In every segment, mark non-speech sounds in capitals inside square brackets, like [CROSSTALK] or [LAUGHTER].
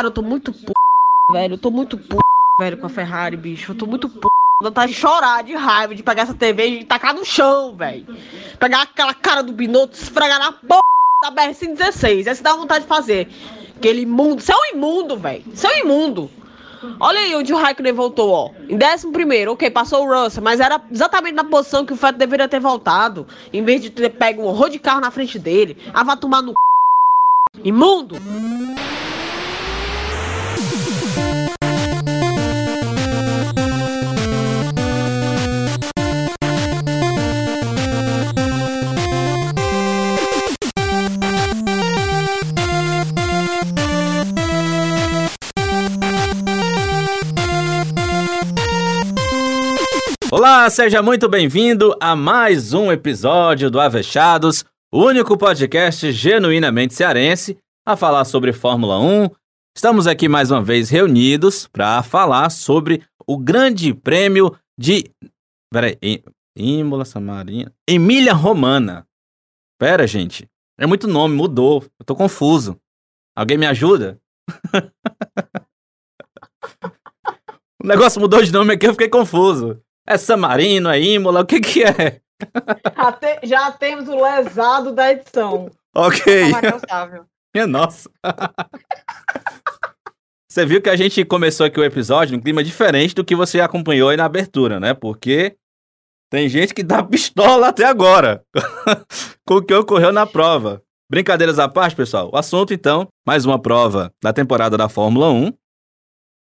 Cara, eu tô muito p, velho. Eu tô muito p, velho, com a Ferrari, bicho. Eu tô muito p. Vontade de chorar de raiva, de pegar essa TV e tacar no chão, velho. Pegar aquela cara do Binotto esfregar na p da BR-116. Essa dá vontade de fazer. Aquele imundo. Você é um imundo, velho. Você é um imundo. Olha aí onde o Raikkonen voltou, ó. Em 11, ok, passou o Russell, mas era exatamente na posição que o Fettel deveria ter voltado. Em vez de ter pego um horror de carro na frente dele. Ah, vai tomar no c... Imundo! Seja muito bem-vindo a mais um episódio do Avechados, o único podcast genuinamente cearense a falar sobre Fórmula 1. Estamos aqui mais uma vez reunidos para falar sobre o Grande Prêmio de. Peraí, Imola, Samarina. Emília Romana. Pera, gente. É muito nome, mudou. Eu tô confuso. Alguém me ajuda? [LAUGHS] o negócio mudou de nome aqui, eu fiquei confuso. É Samarino, é Imola, o que que é? Já, te, já temos o lesado da edição. Ok. Minha nossa. Você viu que a gente começou aqui o episódio num clima diferente do que você acompanhou aí na abertura, né? Porque tem gente que dá pistola até agora [LAUGHS] com o que ocorreu na prova. Brincadeiras à parte, pessoal. O assunto, então, mais uma prova da temporada da Fórmula 1,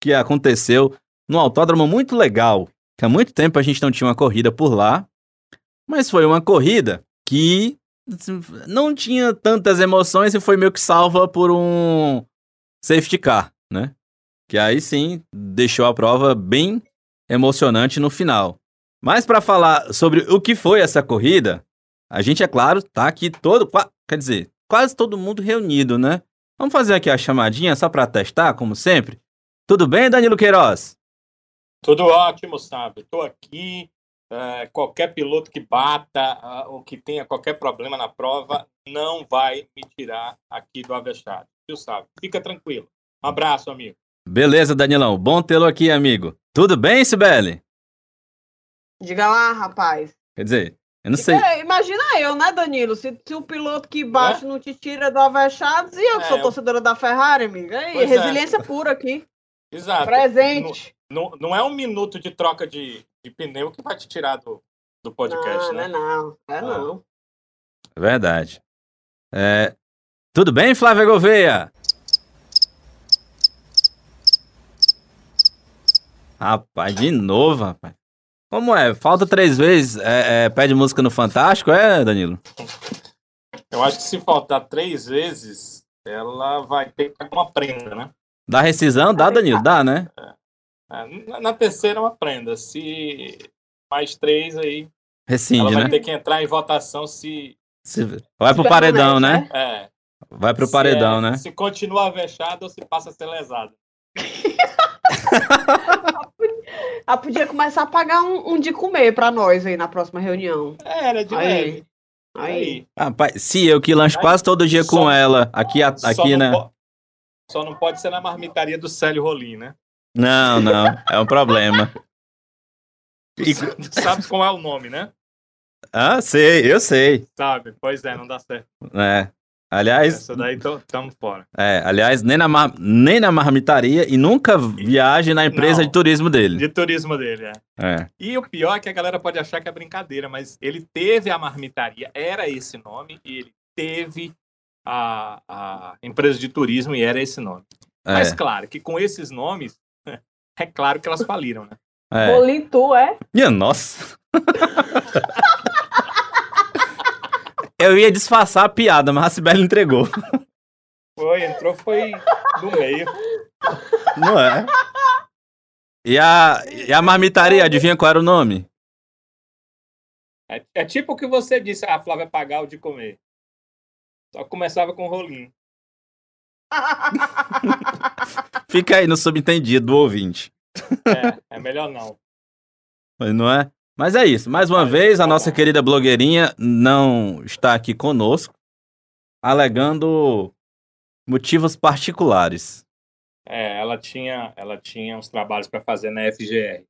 que aconteceu num autódromo muito legal, que há muito tempo a gente não tinha uma corrida por lá, mas foi uma corrida que não tinha tantas emoções e foi meio que salva por um safety car, né? Que aí sim deixou a prova bem emocionante no final. Mas para falar sobre o que foi essa corrida, a gente, é claro, tá aqui todo, quer dizer, quase todo mundo reunido, né? Vamos fazer aqui a chamadinha só para testar, como sempre. Tudo bem, Danilo Queiroz? Tudo ótimo, sabe? Estou aqui. É, qualquer piloto que bata uh, ou que tenha qualquer problema na prova não vai me tirar aqui do Avechado. Viu, sabe? Fica tranquilo. Um abraço, amigo. Beleza, Danilão. Bom tê-lo aqui, amigo. Tudo bem, Sibeli? Diga lá, rapaz. Quer dizer, eu não sei. É, imagina eu, né, Danilo? Se, se o piloto que bate é? não te tira do Avechados e eu que é, sou torcedora da Ferrari, amigo. Aí, é. resiliência pura aqui. Exato. Presente. Não, não é um minuto de troca de, de pneu que vai te tirar do, do podcast, não, né? Não, é não. É não. É verdade. É... Tudo bem, Flávia Gouveia? Rapaz, de novo, rapaz. Como é? Falta três vezes, é, é, pede música no Fantástico, é, Danilo? Eu acho que se faltar três vezes, ela vai ter uma prenda, né? Dá rescisão? Dá, Danilo? Dá, né? É. É, na terceira é uma prenda. Se mais três aí. Rescinde, ela vai né? ter que entrar em votação se. se... Vai pro paredão, né? É. Vai pro paredão, é, né? Se continua vexado ou se passa a ser lesado. [LAUGHS] Ela podia começar a pagar um, um, de comer pra nós aí na próxima reunião. É, era de aí. leve. Aí. Rapaz, se eu que lancho quase todo dia com ela, aqui, aqui né? Só não pode ser na marmitaria do Célio Rolim, né? Não, não, é um problema. E... Sabe como é o nome, né? Ah, sei, eu sei. Sabe, pois é, não dá certo. É. Aliás. Essa daí estamos fora. É, aliás, nem na, mar... nem na marmitaria e nunca viaje na empresa não, de turismo dele. De turismo dele, é. é. E o pior é que a galera pode achar que é brincadeira, mas ele teve a marmitaria, era esse nome, e ele teve a, a empresa de turismo e era esse nome. É. Mas claro que com esses nomes é claro que elas faliram, né? É. Bolintu, é? Minha nossa. [LAUGHS] Eu ia disfarçar a piada, mas a Sibeli entregou. Foi, entrou, foi do meio. Não é? E a, e a marmitaria, adivinha qual era o nome? É, é tipo o que você disse, a Flávia pagar o de comer. Só começava com rolinho. [LAUGHS] Fica aí no subentendido do ouvinte. É, é melhor não. Mas não é? Mas é isso. Mais uma vez, a nossa querida blogueirinha não está aqui conosco, alegando motivos particulares. É, ela tinha, ela tinha uns trabalhos para fazer na FGR,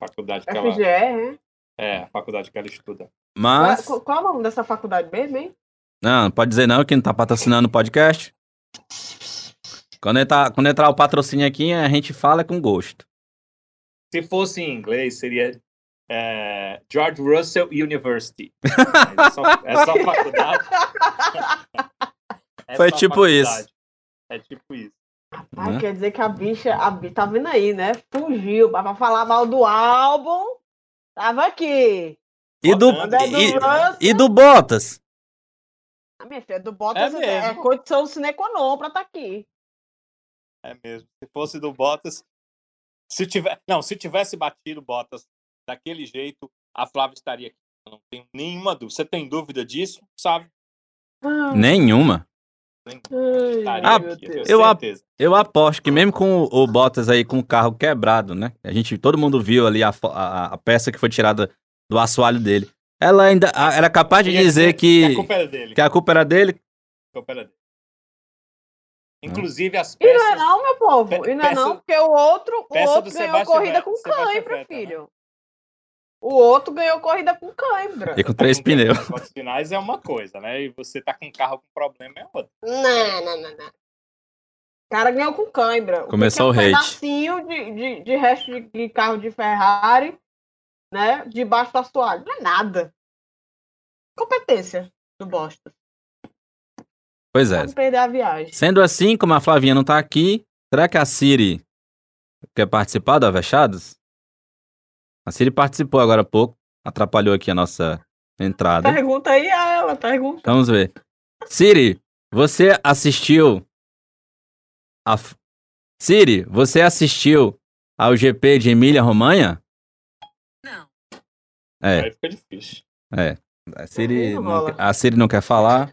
faculdade que FGR, ela. é? É, a faculdade que ela estuda. Mas. Qual, qual é o nome dessa faculdade mesmo, hein? Não, não pode dizer não que não tá patrocinando o podcast. Quando entrar, quando entrar o patrocínio aqui, a gente fala com gosto. Se fosse em inglês, seria é, George Russell University. é, só, é só faculdade. É Foi só tipo faculdade. isso. É tipo isso. Ai, Né? quer dizer que a bicha, a bicha, tá vendo aí, né? Fugiu, pra falar mal do álbum, tava aqui. E do, é e, e do Bottas? A minha filha, do Bottas É é, é mesmo. condição sine qua non pra tá aqui. É mesmo. Se fosse do Bottas. Se tiver, não, se tivesse batido o Bottas daquele jeito, a Flávia estaria aqui. Eu não tenho nenhuma dúvida. Você tem dúvida disso? Sabe? Nenhuma. Ah, eu eu ap- certeza. Eu aposto que mesmo com o Bottas aí com o carro quebrado, né? A gente, todo mundo viu ali a, a, a peça que foi tirada do assoalho dele. Ela ainda a- era capaz de dizer que, a culpa era dele. que a culpa era dele. A culpa era dele. Inclusive as E não é peças. não, meu povo. Pe- E não é não, porque o outro, o outro ganhou corrida com cãibra, né? filho. O outro ganhou corrida com cãibra. E com três com pneus. Fotos finais é uma coisa, né? E você tá com um carro com problema é outra. Não, não, não, não. O cara ganhou com cãibra. Começou o que que é o um hate. pedacinho de, de, de resto de, de carro de Ferrari, né? Debaixo do assoalho. Não é nada. Competência do bosta. Pois é. Vamos perder a viagem. Sendo assim, como a Flavinha não tá aqui, será que a Siri quer participar do Avechados? A Siri participou agora há pouco, atrapalhou aqui a nossa entrada. Pergunta aí a ela, pergunta. Vamos ver. Siri, você assistiu a Siri, você assistiu ao GP de Emília Romanha? É, Aí fica difícil. a Siri, Não a Siri não quer falar.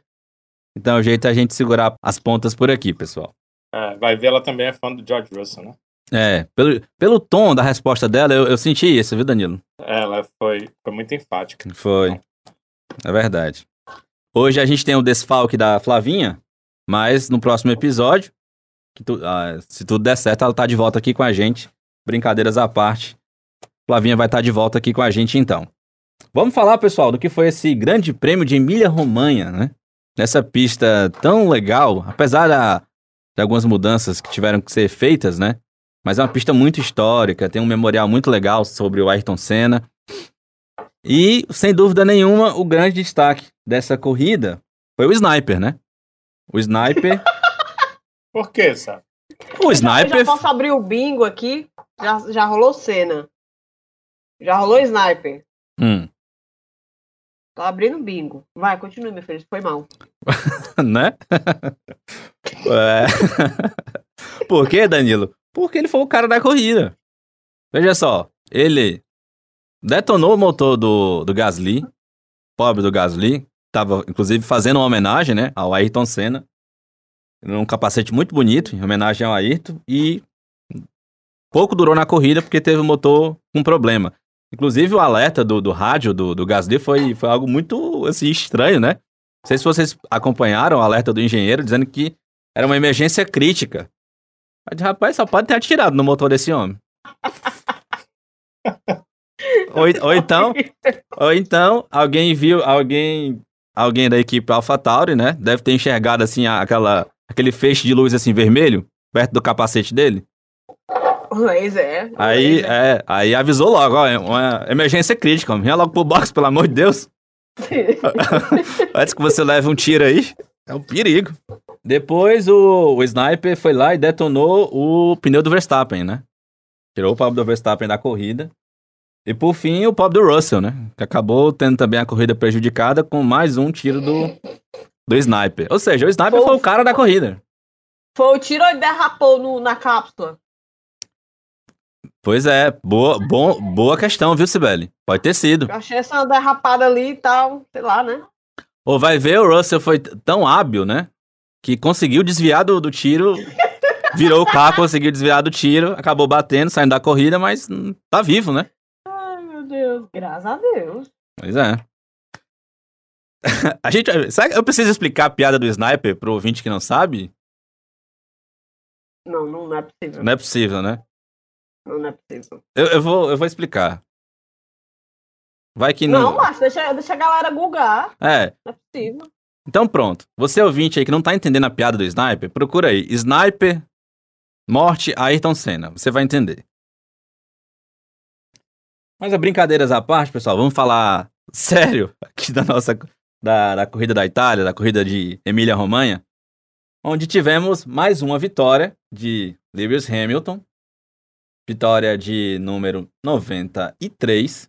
Então o jeito é a gente segurar as pontas por aqui, pessoal. É, vai ver, ela também é fã do George Russell, né? É, pelo, pelo tom da resposta dela, eu, eu senti isso, viu, Danilo? Ela foi, foi muito enfática. Foi. É verdade. Hoje a gente tem o desfalque da Flavinha, mas no próximo episódio, que tu- ah, se tudo der certo, ela tá de volta aqui com a gente. Brincadeiras à parte. Flavinha vai estar de volta aqui com a gente então. Vamos falar, pessoal, do que foi esse grande prêmio de Emília-Romanha, né? Nessa pista tão legal, apesar da- de algumas mudanças que tiveram que ser feitas, né? Mas é uma pista muito histórica, tem um memorial muito legal sobre o Ayrton Senna. E, sem dúvida nenhuma, o grande destaque dessa corrida foi o Sniper, né? O Sniper. [LAUGHS] Por quê, sabe? o Eu Sniper. já posso abrir o bingo aqui. Já, já rolou cena. Já rolou sniper. Hum, Tô abrindo bingo. Vai, continue, meu filho. Foi mal. [LAUGHS] né? É. Por quê, Danilo? Porque ele foi o cara da corrida. Veja só, ele detonou o motor do, do Gasly, pobre do Gasly, tava inclusive fazendo uma homenagem, né, ao Ayrton Senna, num capacete muito bonito, em homenagem ao Ayrton, e pouco durou na corrida porque teve o motor com problema. Inclusive o alerta do, do rádio do, do Gasly foi, foi algo muito assim, estranho, né? Não sei se vocês acompanharam o alerta do engenheiro dizendo que era uma emergência crítica. Mas, rapaz, só pode ter atirado no motor desse homem. [LAUGHS] ou, ou então, ou então, alguém viu, alguém, alguém da equipe AlphaTauri, né? Deve ter enxergado assim aquela, aquele feixe de luz assim vermelho perto do capacete dele. Pois é. Aí, é. é, aí avisou logo, ó, uma emergência crítica. Vinha logo pro box, pelo amor de Deus. [LAUGHS] Antes que você leve um tiro aí, é um perigo. Depois o, o Sniper foi lá e detonou o pneu do Verstappen, né? Tirou o pobre do Verstappen da corrida. E por fim, o pobre do Russell, né? Que acabou tendo também a corrida prejudicada com mais um tiro do, do Sniper. Ou seja, o Sniper Pô. foi o cara da corrida. Foi o tiro ou ele derrapou no, na cápsula? Pois é, boa, bom, boa questão, viu, Sibeli? Pode ter sido. Eu achei essa derrapada ali e tal, sei lá, né? Ou vai ver, o Russell foi tão hábil, né? Que conseguiu desviar do, do tiro, virou o carro, conseguiu desviar do tiro, acabou batendo, saindo da corrida, mas tá vivo, né? Ai, meu Deus. Graças a Deus. Pois é. [LAUGHS] A gente. Eu preciso explicar a piada do sniper pro ouvinte que não sabe? Não, não é possível. Não é possível, né? Não, é possível. Eu, eu, vou, eu vou explicar. Vai que não. Não, macho, deixa, deixa a galera googar. É. Não é possível. Então pronto. Você ouvinte aí que não tá entendendo a piada do Sniper, procura aí. Sniper, morte, Ayrton Senna. Você vai entender. Mas a brincadeiras à parte, pessoal, vamos falar [LAUGHS] sério aqui da nossa da, da corrida da Itália, da corrida de Emília-Romanha, onde tivemos mais uma vitória de Lewis Hamilton, vitória de número 93.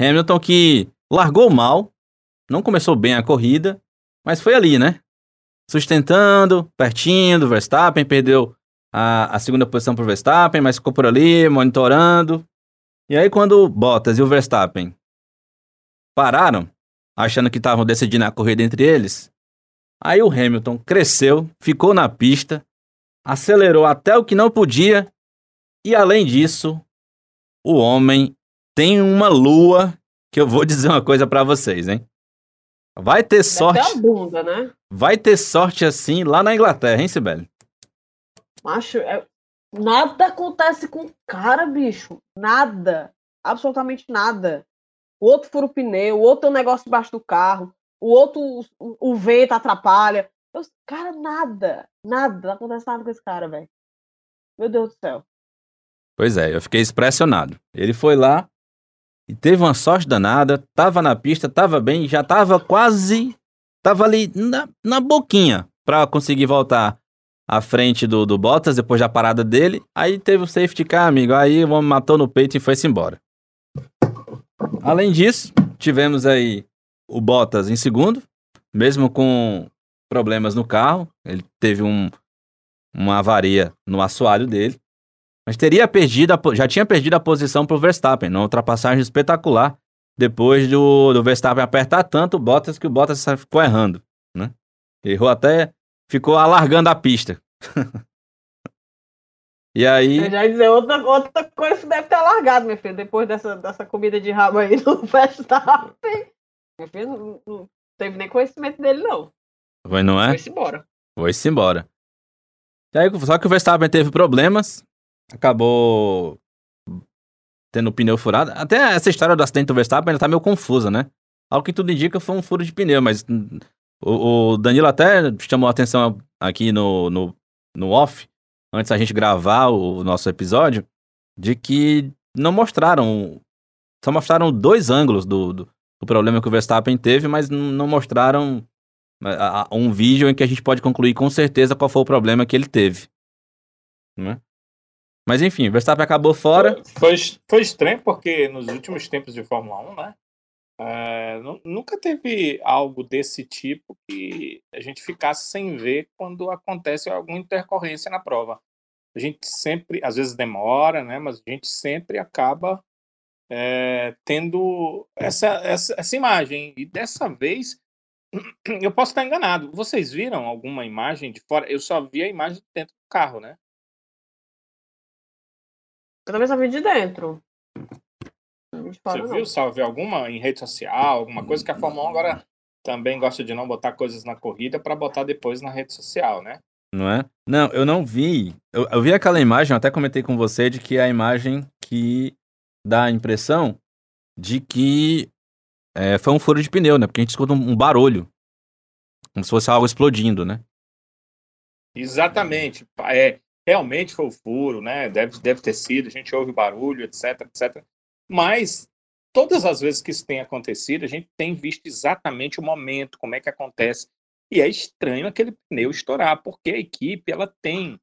Hamilton que largou mal, não começou bem a corrida, mas foi ali, né? Sustentando, pertinho do Verstappen, perdeu a, a segunda posição para o Verstappen, mas ficou por ali, monitorando. E aí, quando o Bottas e o Verstappen pararam, achando que estavam decidindo a corrida entre eles, aí o Hamilton cresceu, ficou na pista, acelerou até o que não podia, e além disso, o homem tem uma lua que eu vou [LAUGHS] dizer uma coisa para vocês, hein? Vai ter sorte. Bunda, né? Vai ter sorte assim lá na Inglaterra, hein, Sibeli? Macho, é... nada acontece com o cara, bicho. Nada. Absolutamente nada. O outro fura o pneu, o outro tem um negócio debaixo do carro, o outro, o, o vento atrapalha. Eu, cara, nada. Nada. Não acontece nada com esse cara, velho. Meu Deus do céu. Pois é, eu fiquei impressionado. Ele foi lá, e teve uma sorte danada, tava na pista, tava bem, já tava quase. Tava ali na, na boquinha pra conseguir voltar à frente do, do Bottas depois da parada dele. Aí teve o safety car, amigo. Aí o homem matou no peito e foi-se embora. Além disso, tivemos aí o Bottas em segundo, mesmo com problemas no carro. Ele teve um, uma avaria no assoalho dele. Mas teria perdido, a, já tinha perdido a posição para o Verstappen, numa ultrapassagem espetacular, depois do, do Verstappen apertar tanto o Bottas que o Bottas ficou errando, né? Errou até, ficou alargando a pista. [LAUGHS] e aí... Eu já ia dizer, outra, outra coisa que deve ter alargado, meu filho, depois dessa, dessa comida de rabo aí do [LAUGHS] Verstappen. Meu filho não, não teve nem conhecimento dele, não. Foi, não é? Foi-se embora. Foi-se embora. E aí, só que o Verstappen teve problemas, acabou tendo o pneu furado. Até essa história do acidente do Verstappen ainda tá meio confusa, né? Ao que tudo indica foi um furo de pneu, mas o, o Danilo até chamou a atenção aqui no, no, no off, antes da gente gravar o, nosso episódio, de que não mostraram, só mostraram dois ângulos do, do, do problema que o Verstappen teve, mas não mostraram um vídeo em que a gente pode concluir com certeza qual foi o problema que ele teve. Né? Mas enfim, Verstappen acabou fora. Foi, foi estranho porque nos últimos tempos de Fórmula 1, né? É, nunca teve algo desse tipo que a gente ficasse sem ver quando acontece alguma intercorrência na prova. A gente sempre, às vezes demora, né? Mas a gente sempre acaba é, tendo essa, essa, essa imagem. E dessa vez, [CLEARS THROAT] eu posso estar enganado. Vocês viram alguma imagem de fora? Eu só vi a imagem dentro do carro, né? Eu também só vi de dentro. De Você viu, salve alguma em rede social, alguma coisa que a Fórmula 1 agora também gosta de não botar coisas na corrida para botar depois na rede social, né? Não é? Não, eu não vi. Eu, eu vi aquela imagem, eu até comentei com você de que é a imagem que dá a impressão de que é, foi um furo de pneu, né? Porque a gente escuta um, um barulho. Como se fosse algo explodindo, né? Exatamente. É, realmente foi o furo, né? Deve, deve ter sido, a gente ouve barulho, etc, etc. Mas todas as vezes que isso tem acontecido, a gente tem visto exatamente o momento, como é que acontece. E é estranho aquele pneu estourar, porque a equipe ela tem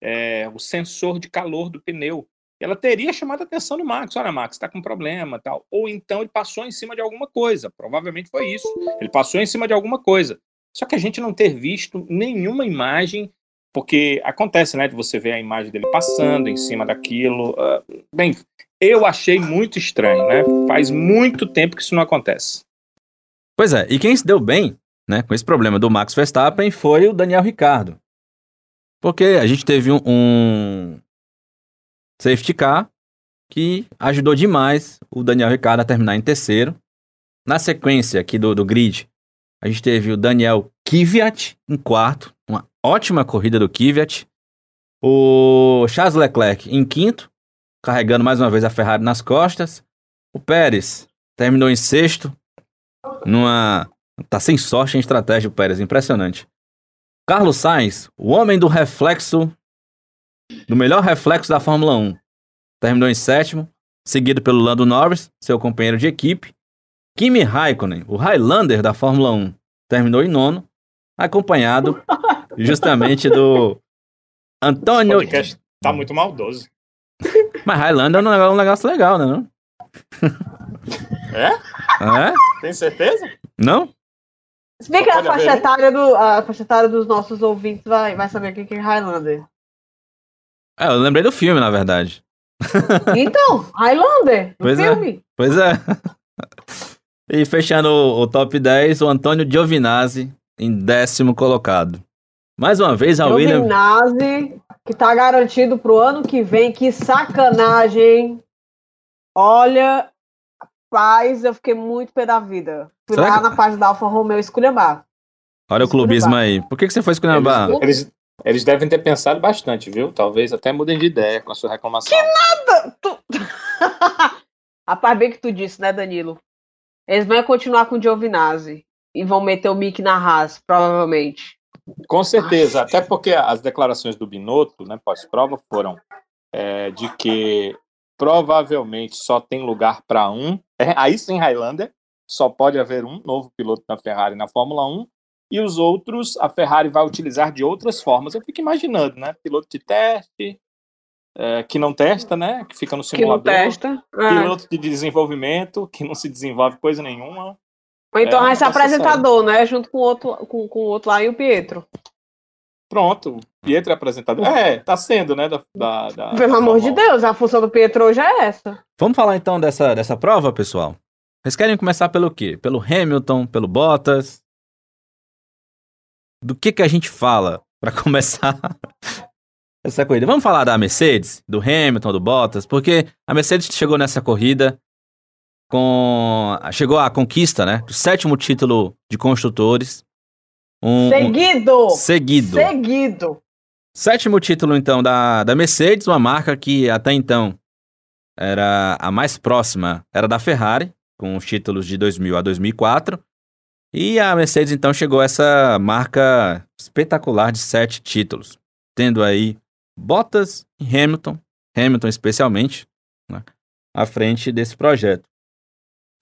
é, o sensor de calor do pneu. Ela teria chamado a atenção do Max. Olha, Max, está com problema, tal. Ou então ele passou em cima de alguma coisa. Provavelmente foi isso. Ele passou em cima de alguma coisa. Só que a gente não ter visto nenhuma imagem porque acontece, né, de você ver a imagem dele passando em cima daquilo. Uh, bem, eu achei muito estranho, né? Faz muito tempo que isso não acontece. Pois é, e quem se deu bem, né, com esse problema do Max Verstappen foi o Daniel Ricardo. Porque a gente teve um, um safety car que ajudou demais o Daniel Ricardo a terminar em terceiro. Na sequência aqui do, do grid, a gente teve o Daniel Kvyat em quarto, uma ótima corrida do Kvyat. O Charles Leclerc em quinto, carregando mais uma vez a Ferrari nas costas. O Pérez terminou em sexto, numa. Tá sem sorte em estratégia o Pérez, impressionante. Carlos Sainz, o homem do reflexo, do melhor reflexo da Fórmula 1, terminou em sétimo, seguido pelo Lando Norris, seu companheiro de equipe. Kimi Raikkonen, o Highlander da Fórmula 1, terminou em nono, acompanhado justamente do Antônio. O tá muito maldoso. Mas Highlander é um negócio legal, né? Não? É? É? Tem certeza? Não? Explica a faixa, etária do, a faixa etária dos nossos ouvintes, vai, vai saber o que é Highlander. É, eu lembrei do filme, na verdade. Então, Highlander, pois filme. É, pois é. E fechando o, o top 10, o Antônio Giovinazzi, em décimo colocado. Mais uma vez, a William. Giovinazzi, que tá garantido pro ano que vem. Que sacanagem, Olha, paz, eu fiquei muito pé da vida. Fui Será lá que... na página da Alfa Romeo esculhambar. Olha o clubismo aí. Por que, que você foi esculhambar? Eles, eles, eles, devem ter pensado bastante, viu? Talvez até mudem de ideia com a sua reclamação. Que nada! Tu... [LAUGHS] Rapaz, bem que tu disse, né, Danilo? Eles vão continuar com o Giovinazzi e vão meter o Mick na Haas, provavelmente. Com certeza, até porque as declarações do Binotto, né, pós-prova, foram é, de que provavelmente só tem lugar para um. É, aí sim, Highlander, só pode haver um novo piloto na Ferrari na Fórmula 1. E os outros, a Ferrari vai utilizar de outras formas. Eu fico imaginando, né? Piloto de teste, é, que não testa, né? Que fica no simulador. Que não testa. É. Piloto de desenvolvimento, que não se desenvolve coisa nenhuma. Ou então é, esse apresentador, né? Junto com o outro, com, com o outro lá e o Pietro. Pronto, Pietro é apresentador. É, tá sendo, né? Da, da, da Pelo da amor de Deus, a função do Pietro hoje é essa. Vamos falar então dessa, dessa prova, pessoal? Vocês querem começar pelo quê? Pelo Hamilton, pelo Bottas? Do que que a gente fala para [LAUGHS] começar essa corrida? Vamos falar da Mercedes, do Hamilton, do Bottas, porque a Mercedes chegou nessa corrida com chegou à conquista, né, do sétimo título de construtores. Um, seguido! Um, seguido. Seguido. Sétimo título, então, da, da Mercedes, uma marca que até então era a mais próxima, era da Ferrari, com os títulos de 2000 a 2004. E a Mercedes, então, chegou a essa marca espetacular de sete títulos, tendo aí Bottas e Hamilton, Hamilton especialmente, né, à frente desse projeto.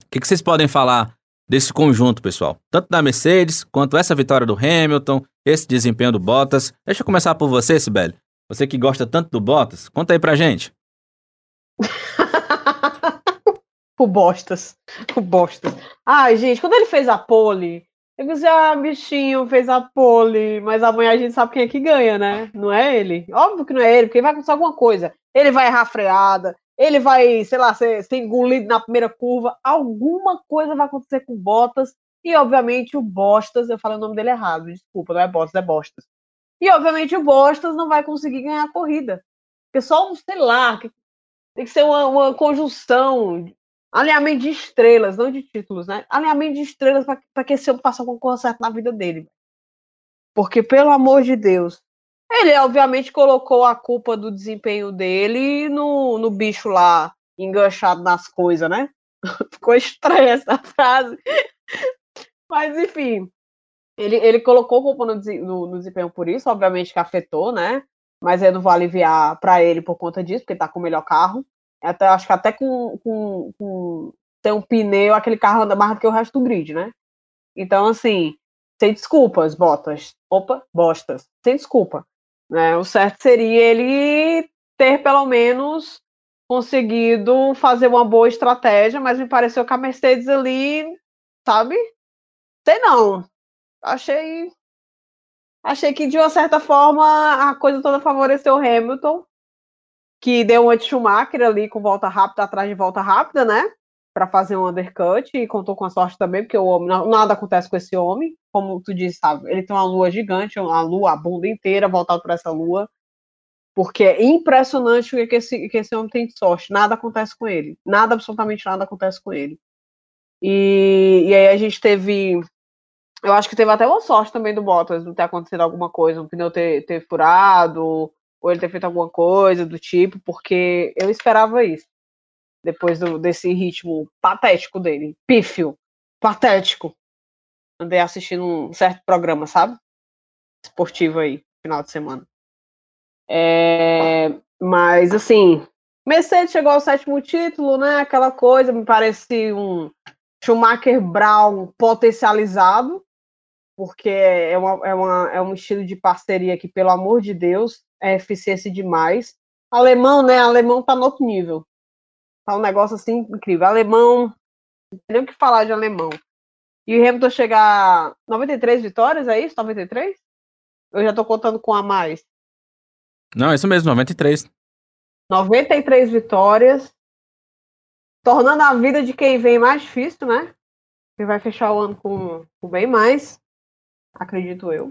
O que, que vocês podem falar desse conjunto, pessoal. Tanto da Mercedes, quanto essa vitória do Hamilton, esse desempenho do Bottas. Deixa eu começar por você, Sibeli. Você que gosta tanto do Bottas, conta aí pra gente. [LAUGHS] o Bostas. O Bostas. Ai, gente, quando ele fez a pole, eu disse, ah, bichinho, fez a pole, mas amanhã a gente sabe quem é que ganha, né? Não é ele? Óbvio que não é ele, porque vai acontecer alguma coisa. Ele vai errar a freada, ele vai, sei lá, ser, ser engolido na primeira curva, alguma coisa vai acontecer com o Bottas, e obviamente o Bostas, eu falei o nome dele errado, desculpa, não é Bottas, é Bostas. E obviamente o Bostas não vai conseguir ganhar a corrida. Porque só um, sei lá, tem que ser uma, uma conjunção, alinhamento de estrelas, não de títulos, né? Alinhamento de estrelas para que esse homem faça alguma coisa certa na vida dele. Porque, pelo amor de Deus, ele, obviamente, colocou a culpa do desempenho dele no, no bicho lá, enganchado nas coisas, né? [LAUGHS] Ficou estranha essa frase. Mas, enfim, ele, ele colocou culpa no, no, no, desempenho por isso, obviamente que afetou, né? Mas eu não vou aliviar para ele por conta disso, porque tá com o melhor carro. Até, acho que até com, com, com ter um pneu, aquele carro anda mais do que o resto do grid, né? Então, assim, sem desculpas, botas. Opa, bostas. Sem desculpa. Né? O certo seria ele ter pelo menos conseguido fazer uma boa estratégia, mas me pareceu que a Mercedes ali, sabe? Sei não. Achei. Achei que de uma certa forma a coisa toda favoreceu o Hamilton, que deu uma de Schumacher ali com volta rápida atrás de volta rápida, né? Para fazer um undercut e contou com a sorte também, porque o homem, nada acontece com esse homem, como tu disse, sabe? Ele tem uma lua gigante, uma lua, a bunda inteira voltada para essa lua, porque é impressionante o que esse, que esse homem tem de sorte, nada acontece com ele, nada, absolutamente nada acontece com ele. E, e aí a gente teve, eu acho que teve até uma sorte também do Bottas, não ter acontecido alguma coisa, um pneu ter, ter furado, ou ele ter feito alguma coisa do tipo, porque eu esperava isso. Depois do, desse ritmo patético dele. Pífio. Patético. Andei assistindo um certo programa, sabe? Esportivo aí, final de semana. É, mas, assim, Mercedes chegou ao sétimo título, né? Aquela coisa, me parece um Schumacher Brown potencializado, porque é, uma, é, uma, é um estilo de parceria que, pelo amor de Deus, é eficiência demais. Alemão, né? Alemão tá no outro nível. Tá um negócio assim incrível. Alemão, não tem o que falar de alemão. E o Hamilton chegar 93 vitórias, é isso? 93? Eu já tô contando com a mais. Não, é isso mesmo, 93. 93 vitórias, tornando a vida de quem vem mais difícil, né? Ele vai fechar o ano com, com bem mais, acredito eu.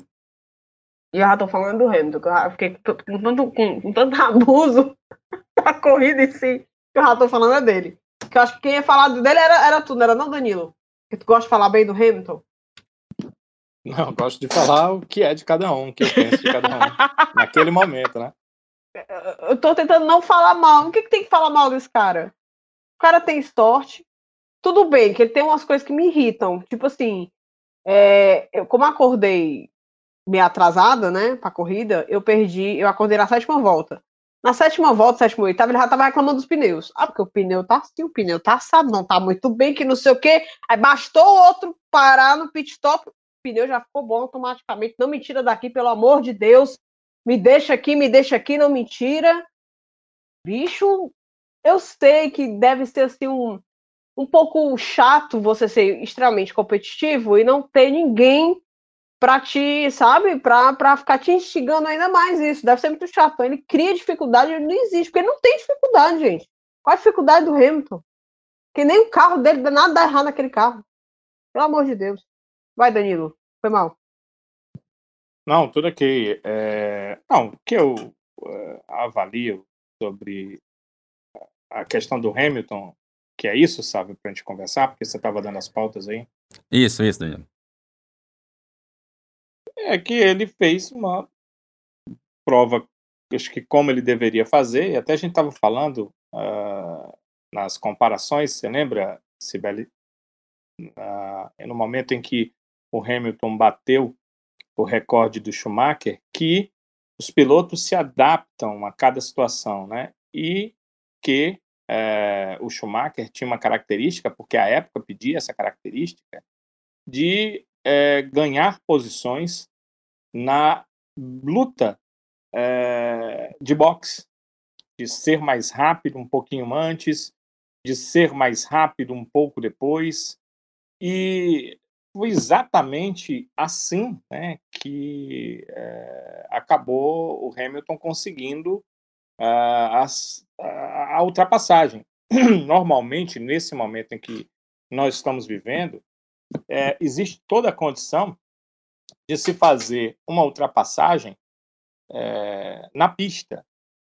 E eu já tô falando do Hamilton, que eu fiquei com tanto, com, com tanto [LAUGHS] abuso [LAUGHS] da corrida em si, que eu já tô falando é dele. Que eu acho que quem ia falar dele era, era tu, não era não, Danilo? Que tu gosta de falar bem do Hamilton? Não, eu gosto de falar o que é de cada um, o que eu penso de cada um. [LAUGHS] naquele momento, né? Eu tô tentando não falar mal. O que, que tem que falar mal desse cara? O cara tem sorte. Tudo bem, que ele tem umas coisas que me irritam. Tipo assim, é, eu, como acordei meio atrasada, né, pra corrida, eu perdi, eu acordei na sétima volta. Na sétima volta, sétima oitava, ele já tava reclamando dos pneus. Ah, porque o pneu tá assim, o pneu tá assado, não tá muito bem, que não sei o quê. Aí bastou o outro parar no pit stop, pneu já ficou bom automaticamente. Não me tira daqui, pelo amor de Deus. Me deixa aqui, me deixa aqui, não me tira. Bicho, eu sei que deve ser assim um, um pouco chato você ser extremamente competitivo e não ter ninguém para te, sabe, para ficar te instigando ainda mais isso. Deve ser muito chato. Ele cria dificuldade, ele não existe, porque ele não tem dificuldade, gente. Qual a dificuldade do Hamilton? Que nem o carro dele, nada dá errado naquele carro. Pelo amor de Deus. Vai, Danilo. Foi mal. Não, tudo aqui. É... Não, o que eu uh, avalio sobre a questão do Hamilton, que é isso, sabe, para a gente conversar, porque você estava dando as pautas aí. Isso, isso, Danilo. É que ele fez uma prova, acho que como ele deveria fazer, e até a gente estava falando uh, nas comparações, você lembra, Sibeli? Uh, no momento em que o Hamilton bateu o recorde do Schumacher, que os pilotos se adaptam a cada situação, né? E que é, o Schumacher tinha uma característica, porque a época pedia essa característica, de é, ganhar posições na luta é, de boxe, de ser mais rápido um pouquinho antes, de ser mais rápido um pouco depois. E foi exatamente assim né, que é, acabou o Hamilton conseguindo uh, as, a, a ultrapassagem. [CLEARS THROAT] Normalmente, nesse momento em que nós estamos vivendo, é, existe toda a condição de se fazer uma ultrapassagem é, na pista.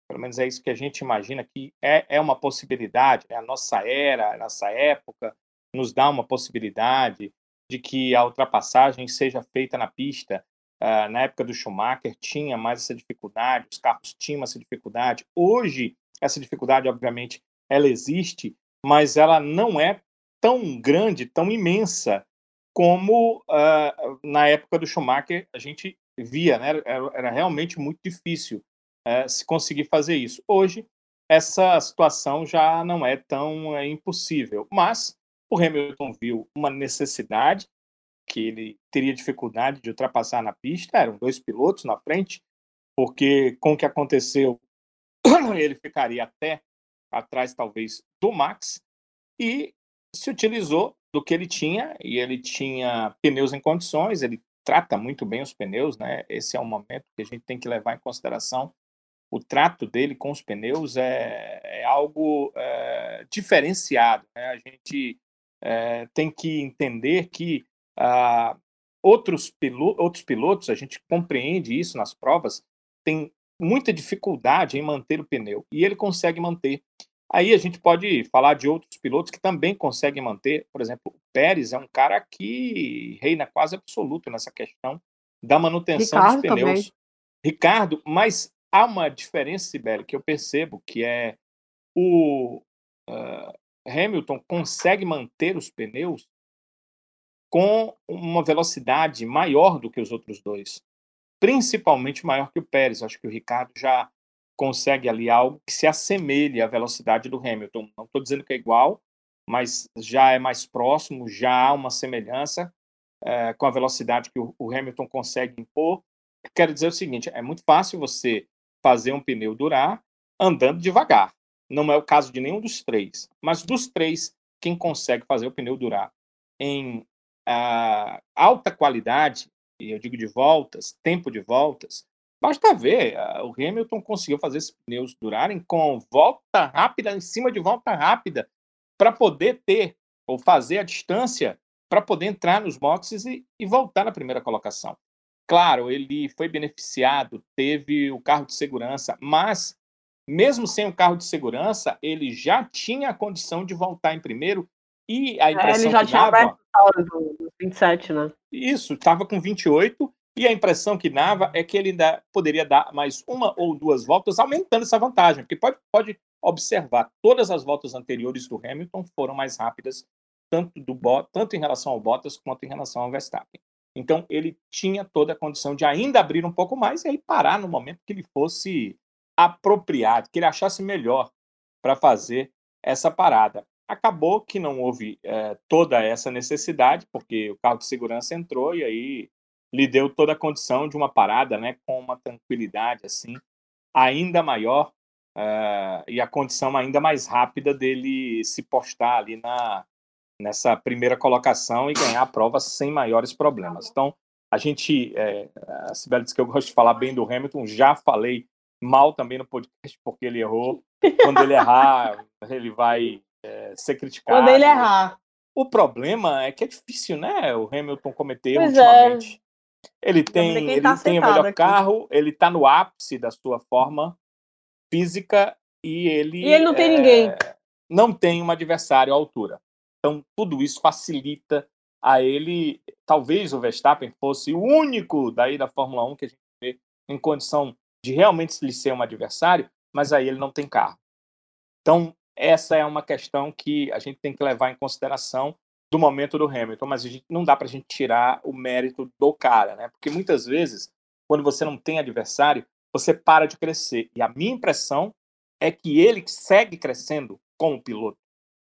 Pelo menos é isso que a gente imagina que é, é uma possibilidade. Né? A nossa era, a nossa época, nos dá uma possibilidade de que a ultrapassagem seja feita na pista. Uh, na época do Schumacher tinha mais essa dificuldade, os carros tinham essa dificuldade. Hoje, essa dificuldade, obviamente, ela existe, mas ela não é tão grande, tão imensa como uh, na época do Schumacher a gente via, né? Era, era realmente muito difícil uh, se conseguir fazer isso. Hoje, essa situação já não é tão é, impossível, mas o Hamilton viu uma necessidade que ele teria dificuldade de ultrapassar na pista, eram dois pilotos na frente, porque com o que aconteceu, [CLEARS THROAT] ele ficaria até atrás, talvez, do Max, e se utilizou do que ele tinha, e ele tinha pneus em condições, ele trata muito bem os pneus, né? Esse é um momento que a gente tem que levar em consideração. O trato dele com os pneus é, é algo é, diferenciado. Né? A gente é, tem que entender que ah, outros, pilotos, outros pilotos, a gente compreende isso nas provas, tem muita dificuldade em manter o pneu e ele consegue manter. Aí a gente pode falar de outros pilotos que também conseguem manter. Por exemplo, o Pérez é um cara que reina quase absoluto nessa questão da manutenção Ricardo dos pneus. Também. Ricardo, mas há uma diferença, Sibeli, que eu percebo, que é o uh, Hamilton consegue manter os pneus com uma velocidade maior do que os outros dois, principalmente maior que o Pérez. Acho que o Ricardo já consegue ali algo que se assemelhe à velocidade do Hamilton. Não estou dizendo que é igual, mas já é mais próximo, já há uma semelhança é, com a velocidade que o, o, Hamilton consegue impor. Quero dizer o seguinte: é muito fácil você fazer um pneu durar andando devagar. Não é o caso de nenhum dos três, mas dos três, quem consegue fazer o pneu durar em uh, alta qualidade, e eu digo de voltas, tempo de voltas, basta ver, uh, o Hamilton conseguiu fazer esses pneus durarem com volta rápida em cima de volta rápida, para poder ter ou fazer a distância para poder entrar nos boxes e, e, voltar na primeira colocação. Claro, ele foi beneficiado, teve o carro de segurança, mas mesmo sem o carro de segurança, ele já tinha a condição de voltar em primeiro e a impressão é, ele já que tinha dava... a do 27, né? Isso, estava com 28 e a impressão que dava é que ele ainda poderia dar mais uma ou duas voltas, aumentando essa vantagem, porque pode, pode observar, todas as voltas anteriores do Hamilton foram mais rápidas, tanto, do, tanto em relação ao Bottas quanto em relação ao Verstappen. Então, ele tinha toda a condição de ainda abrir um pouco mais e aí parar no momento que ele fosse apropriado, que ele achasse melhor para fazer essa parada. Acabou que não houve é, toda essa necessidade, porque o carro de segurança entrou e aí lhe deu toda a condição de uma parada, né, com uma tranquilidade assim ainda maior uh, e a condição ainda mais rápida dele se postar ali na, nessa primeira colocação e ganhar a prova sem maiores problemas. Então, a gente, é, a Sibeli disse que eu gosto de falar bem do Hamilton, já falei mal também no podcast porque ele errou. Quando ele errar, ele vai é, ser criticado. Quando ele errar. O problema é que é difícil, né? O Hamilton cometeu pois é. ultimamente. Ele tem, ele tá tem o melhor aqui. carro, ele está no ápice da sua forma física e ele. E ele não tem é, ninguém. Não tem um adversário à altura. Então, tudo isso facilita a ele. Talvez o Verstappen fosse o único daí da Fórmula 1 que a gente vê em condição de realmente lhe ser um adversário, mas aí ele não tem carro. Então, essa é uma questão que a gente tem que levar em consideração do momento do Hamilton, mas gente, não dá para a gente tirar o mérito do cara, né? Porque muitas vezes, quando você não tem adversário, você para de crescer. E a minha impressão é que ele segue crescendo como piloto.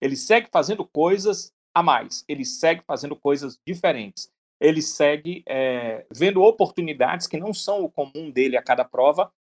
Ele segue fazendo coisas a mais, ele segue fazendo coisas diferentes, ele segue é, vendo oportunidades que não são o comum dele a cada prova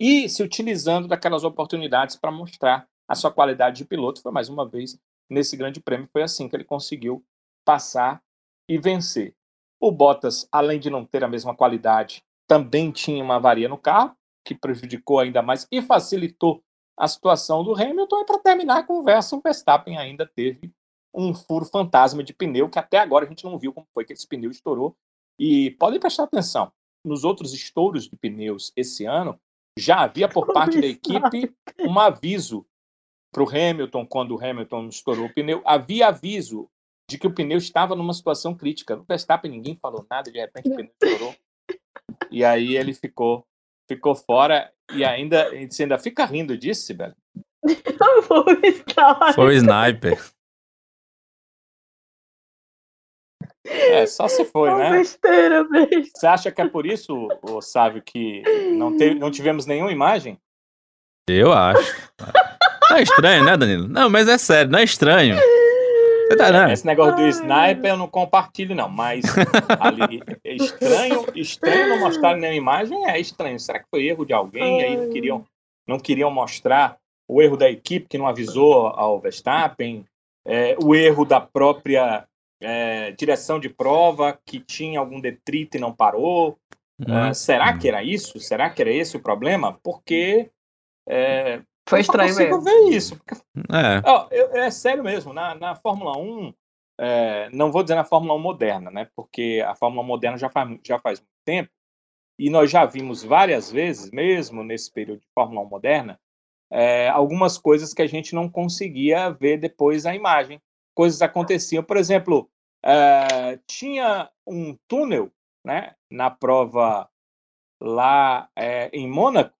e se utilizando daquelas oportunidades para mostrar a sua qualidade de piloto. Foi mais uma vez nesse grande prêmio, foi assim que ele conseguiu passar e vencer. O Bottas, além de não ter a mesma qualidade, também tinha uma avaria no carro, que prejudicou ainda mais e facilitou a situação do Hamilton. E para terminar a conversa, o Verstappen ainda teve um furo fantasma de pneu, que até agora a gente não viu como foi que esse pneu estourou. E podem prestar atenção, nos outros estouros de pneus esse ano, já havia por [LAUGHS] parte da equipe um aviso para o Hamilton, quando o Hamilton estourou o pneu, havia aviso de que o pneu estava numa situação crítica. No Verstappen ninguém falou nada, de repente o pneu estourou. E aí ele ficou ficou fora e ainda, você ainda fica rindo disso, Sibeli? [LAUGHS] Foi o sniper. É, só se foi, né? Besteira, besteira. Você acha que é por isso, o Sávio, que não, teve, não tivemos nenhuma imagem? Eu acho. Não é estranho, né, Danilo? Não, mas é sério, não é estranho. Tá, né? Esse negócio do sniper eu não compartilho, não. Mas ali, é estranho, estranho não mostrar nenhuma imagem é estranho. Será que foi erro de alguém? Aí não queriam, não queriam mostrar o erro da equipe que não avisou ao Verstappen, é, o erro da própria é, direção de prova que tinha algum detrito e não parou. Uhum. será que era isso? Será que era esse o problema? Porque é, foi estranho eu mesmo. ver isso. Porque, é. Ó, eu, é sério mesmo, na, na Fórmula 1, é, não vou dizer na Fórmula 1 moderna, né? Porque a Fórmula 1 moderna já faz, já faz muito tempo, e nós já vimos várias vezes, mesmo nesse período de Fórmula 1 moderna, é, algumas coisas que a gente não conseguia ver depois a imagem. Coisas aconteciam. Por exemplo, é, tinha um túnel né, na prova lá é, em Mônaco,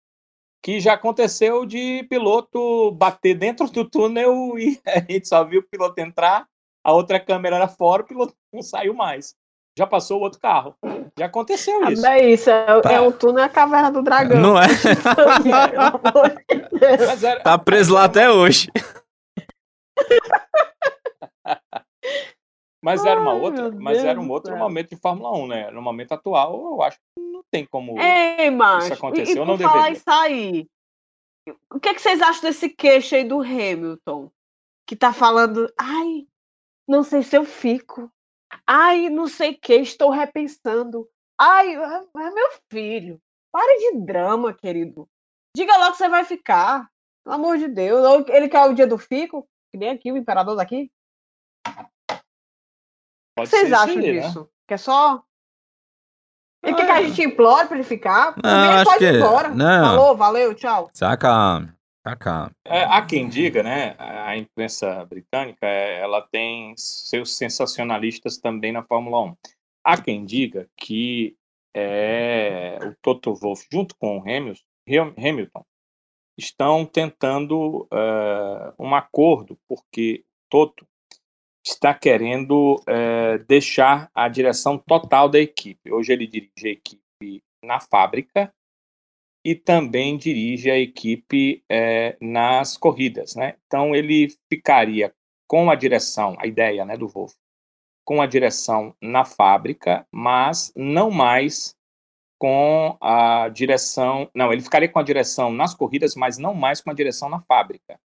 que já aconteceu de piloto bater dentro do túnel e [LAUGHS] a gente só viu o piloto entrar, a outra câmera era fora, o piloto [LAUGHS] não saiu mais. Já passou o outro carro. Já aconteceu ah, isso. Não é isso, é, tá. é o túnel a caverna do dragão. Não é? [LAUGHS] era... Tá preso lá até hoje. Mas era uma outra, mas era um outro momento de Fórmula 1, né? No momento atual, eu acho que não tem como Ei, macho, isso acontecer. E, e não falar isso aí, o que, é que vocês acham desse queixo aí do Hamilton? Que tá falando, ai, não sei se eu fico. Ai, não sei o que, estou repensando. Ai, é meu filho. Pare de drama, querido. Diga logo que você vai ficar. Pelo amor de Deus. Ele quer o dia do fico, que nem aqui, o imperador daqui. Pode o que vocês acham aí, né? disso? Né? Que é só. Ele ah, quer que a gente implore pra ele ficar? Não, ele pode ir embora. Não. Falou, valeu, tchau. Saca. Saca. É, há quem diga, né? A imprensa britânica é, ela tem seus sensacionalistas também na Fórmula 1. Há quem diga que é, o Toto Wolff, junto com o Hamilton, Hamilton estão tentando uh, um acordo, porque Toto está querendo é, deixar a direção total da equipe. Hoje ele dirige a equipe na fábrica e também dirige a equipe é, nas corridas, né? Então ele ficaria com a direção, a ideia, né, do Wolf, com a direção na fábrica, mas não mais com a direção, não, ele ficaria com a direção nas corridas, mas não mais com a direção na fábrica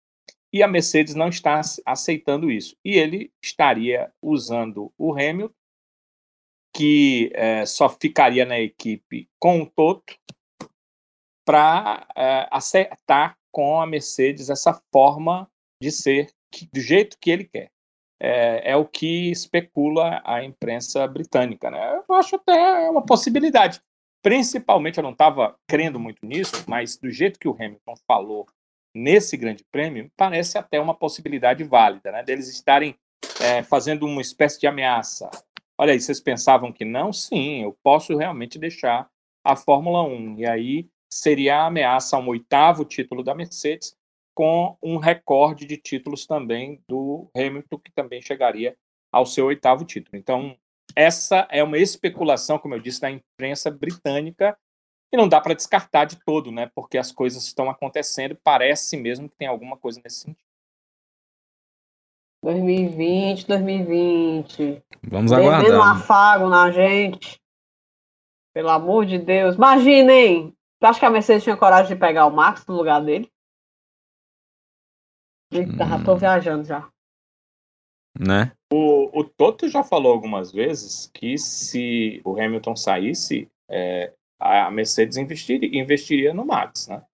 e a Mercedes não está aceitando isso. E ele estaria usando o Hamilton, que é, só ficaria na equipe com o Toto, para é, acertar com a Mercedes essa forma de ser que, do jeito que ele quer. É, é, o que especula a imprensa britânica. Né? Eu acho até uma possibilidade. Principalmente, eu não estava crendo muito nisso, mas do jeito que o Hamilton falou nesse grande prêmio, parece até uma possibilidade válida, né? Deles estarem é, fazendo uma espécie de ameaça. Olha aí, vocês pensavam que não? Sim, eu posso realmente deixar a Fórmula 1. E aí seria a ameaça a um oitavo título da Mercedes, com um recorde de títulos também do Hamilton, que também chegaria ao seu oitavo título. Então, essa é uma especulação, como eu disse, da imprensa britânica, e não dá para descartar de todo, né? Porque as coisas estão acontecendo, parece mesmo que tem alguma coisa nesse sentido. 2020, 2020. Vamos aguardar. Devendo um afago na gente. Pelo amor de Deus. Imaginem! Tu acha que a Mercedes tinha coragem de pegar o Max no lugar dele? Eita, hum. já tô viajando já. Né? O, o Toto já falou algumas vezes que se o Hamilton saísse, é, a Mercedes investiria, investiria no Max, né?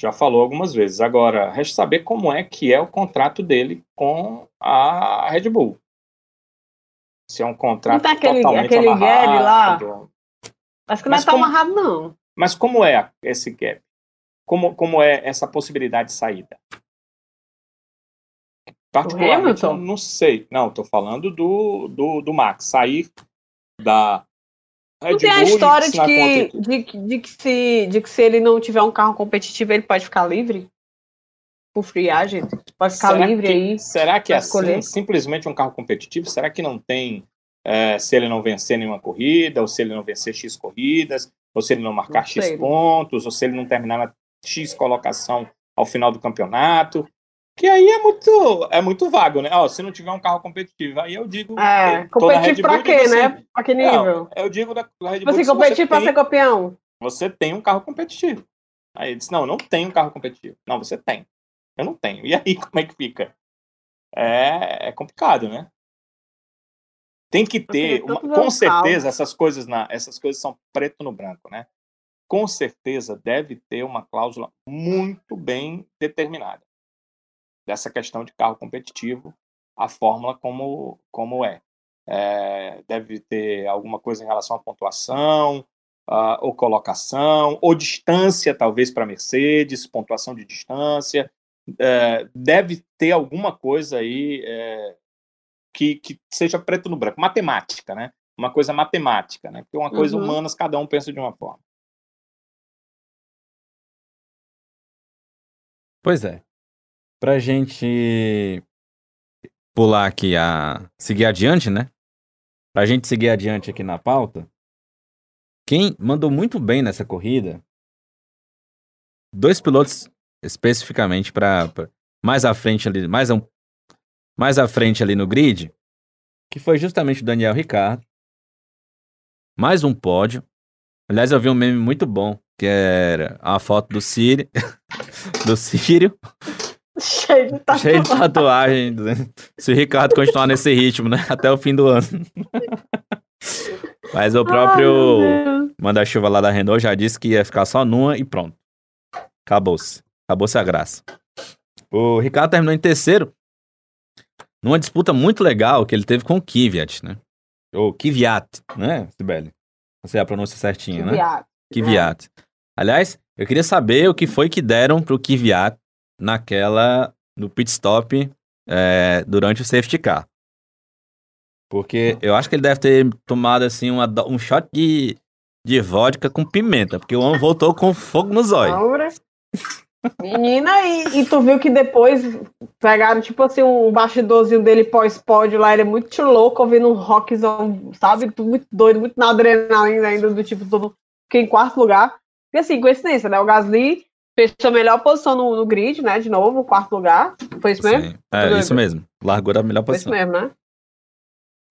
Já falou algumas vezes. Agora, resta saber como é que é o contrato dele com a Red Bull. Se é um contrato não tá aquele, totalmente aquele amarrado. Gap lá. Acho que não está amarrado, não. Mas como é esse gap? Como, como é essa possibilidade de saída? Particularmente, não sei. Não, estou falando do, do, do Max. Sair da, Red não tem a história de que, de, de, que se, de que se ele não tiver um carro competitivo, ele pode ficar livre? Por free agent? Pode ficar será livre que, aí? Será que é assim, simplesmente um carro competitivo? Será que não tem, é, se ele não vencer nenhuma corrida, ou se ele não vencer X corridas, ou se ele não marcar não X pontos, ou se ele não terminar na X colocação ao final do campeonato? Que aí é muito, é muito vago, né? Ó, se não tiver um carro competitivo, aí eu digo. É, competitivo pra quê, assim, né? Pra que nível? Não, eu digo da, da Red Bull. Você competir pra tem, ser campeão. Você tem um carro competitivo. Aí ele disse: Não, eu não tenho um carro competitivo. Não, você tem. Eu não tenho. E aí, [LAUGHS] como é que fica? É, é complicado, né? Tem que ter, uma, com certeza, essas coisas, na, essas coisas são preto no branco, né? Com certeza deve ter uma cláusula muito bem determinada dessa questão de carro competitivo, a fórmula como, como é. é deve ter alguma coisa em relação à pontuação, uh, ou colocação, ou distância, talvez, para Mercedes, pontuação de distância. É, deve ter alguma coisa aí é, que, que seja preto no branco, matemática, né? Uma coisa matemática, né? Porque uma coisa uhum. humanas, cada um pensa de uma forma. Pois é. Pra gente pular aqui a. seguir adiante, né? Pra gente seguir adiante aqui na pauta. Quem mandou muito bem nessa corrida. Dois pilotos especificamente para mais à frente ali, mais, um, mais à frente ali no grid, que foi justamente o Daniel Ricardo. Mais um pódio. Aliás, eu vi um meme muito bom, que era a foto do Sírio, [LAUGHS] do Sírio [LAUGHS] Cheio de tatuagem. Cheio de tatuagem. Se o Ricardo continuar nesse ritmo, né? Até o fim do ano. [LAUGHS] Mas o próprio manda-chuva lá da Renault já disse que ia ficar só numa e pronto. Acabou-se. Acabou-se a graça. O Ricardo terminou em terceiro. Numa disputa muito legal que ele teve com o Kvyat, né? Ou Kvyat, né, Sibeli? Não sei a pronúncia certinha, né? Kvyat. Aliás, eu queria saber o que foi que deram pro Kvyat naquela, no pit stop é, durante o safety car. Porque eu acho que ele deve ter tomado assim uma, um shot de, de vodka com pimenta, porque o homem voltou com fogo nos olhos. Menina, e, e, tu viu que depois pegaram, tipo assim, um bastidorzinho dele pós-pódio lá, ele é muito louco, ouvindo um rockzão, sabe? Muito doido, muito na adrenalina ainda, do tipo, todo. Fiquei em quarto lugar. E assim, coincidência, né? O Gasly fez sua melhor posição no, no, grid, né? De novo, quarto lugar. Foi isso mesmo? Sim. É, isso mesmo. Largou da melhor posição. Foi isso mesmo, né?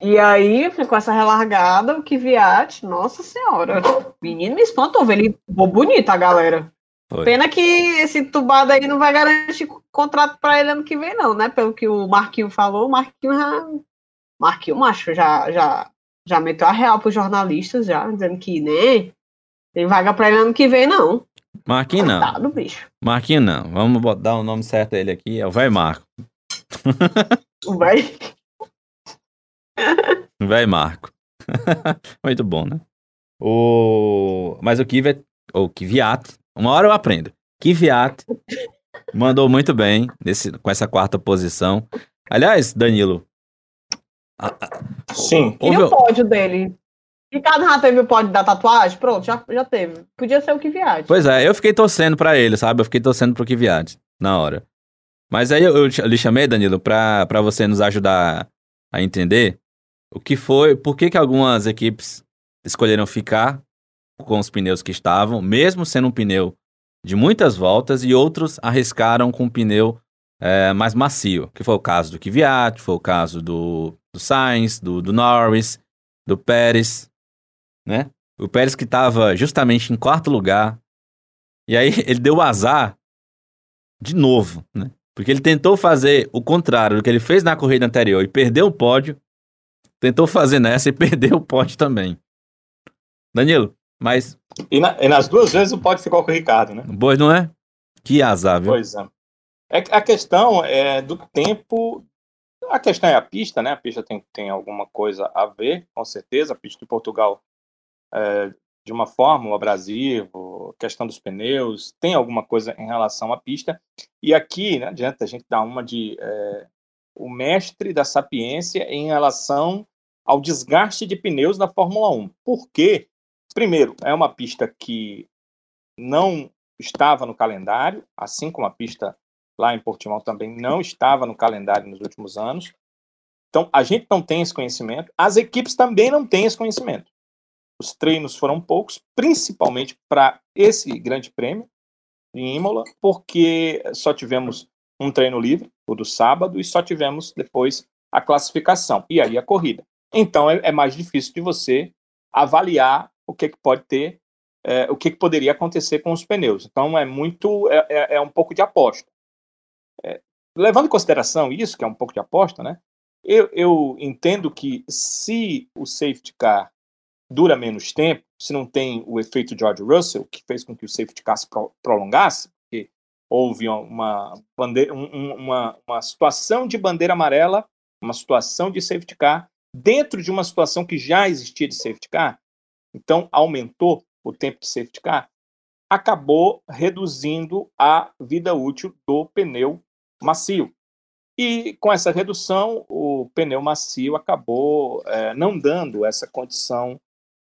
E aí, com essa relargada, o Kvyat, nossa senhora. Menino me espantou, ele ficou bonito a galera. Foi. Pena que esse tubado aí não vai garantir contrato para ele ano que vem, não, né? Pelo que o Marquinho falou, o Marquinho já. Marquinho, macho, já, já, já meteu a real pros jornalistas, já, dizendo que, né? Tem vaga pra ele ano que vem, não. Marquinho não. Coitado, bicho. Marquinho não. Vamos dar o nome certo dele aqui. É o Vai Marco. O Vai. [LAUGHS] Vai Marco. [LAUGHS] Muito bom, né? O... Mas o Kivet, ou Kiviat, uma hora eu aprendo. Kiviat mandou muito bem nesse, com essa quarta posição. Aliás, Danilo. Sim. E o pódio dele? Ricardo já teve o pódio da tatuagem? Pronto, já, já teve. Podia ser o Kiviat. Pois é, eu fiquei torcendo pra ele, sabe? Eu fiquei torcendo pro Kiviat na hora. Mas aí eu, eu lhe chamei, Danilo, pra, pra você nos ajudar a entender o que foi, por que, que algumas equipes escolheram ficar com os pneus que estavam, mesmo sendo um pneu de muitas voltas, e outros arriscaram com um pneu é, mais macio, que foi o caso do Kvyat, foi o caso do, do Sainz, do, do Norris, do Pérez, né? O Pérez que estava justamente em quarto lugar, e aí [LAUGHS] ele deu azar de novo, né? Porque ele tentou fazer o contrário do que ele fez na corrida anterior e perdeu o pódio, tentou fazer nessa e [LAUGHS] perdeu o pódio também. Danilo, mas. E, na, e, nas duas vezes o pódio ficou com o Ricardo, né? Pois não é? Que azar, viu? Pois é. é. A questão é do tempo. A questão é a pista, né? A pista tem, tem alguma coisa a ver, com certeza. A pista de Portugal, é, de uma forma, o abrasivo, questão dos pneus, tem alguma coisa em relação à pista. E aqui, né, adianta a gente dar uma de é, o mestre da sapiência em relação ao desgaste de pneus na Fórmula 1. Por quê? Primeiro, é uma pista que não estava no calendário, assim como a pista lá em Portimão também não estava no calendário nos últimos anos. Então, a gente não tem esse conhecimento, as equipes também não têm esse conhecimento. Os treinos foram poucos, principalmente para esse grande prêmio em Imola, porque só tivemos um treino livre, o do sábado, e só tivemos depois a classificação, e aí a corrida. Então, é, é mais difícil de você avaliar o que, que pode ter, é, o que, que poderia acontecer com os pneus. Então é muito, é, é, é um pouco de aposta. É, levando em consideração isso, que é um pouco de aposta, né? Eu, eu entendo que se o safety car dura menos tempo, se não tem o efeito George Russell, que fez com que o safety car se pro, prolongasse, porque houve uma, bandeira, um, uma, uma situação de bandeira amarela, uma situação de safety car, dentro de uma situação que já existia de safety car, então aumentou o tempo de safety car, acabou reduzindo a vida útil do pneu macio. E com essa redução, o pneu macio acabou é, não dando essa condição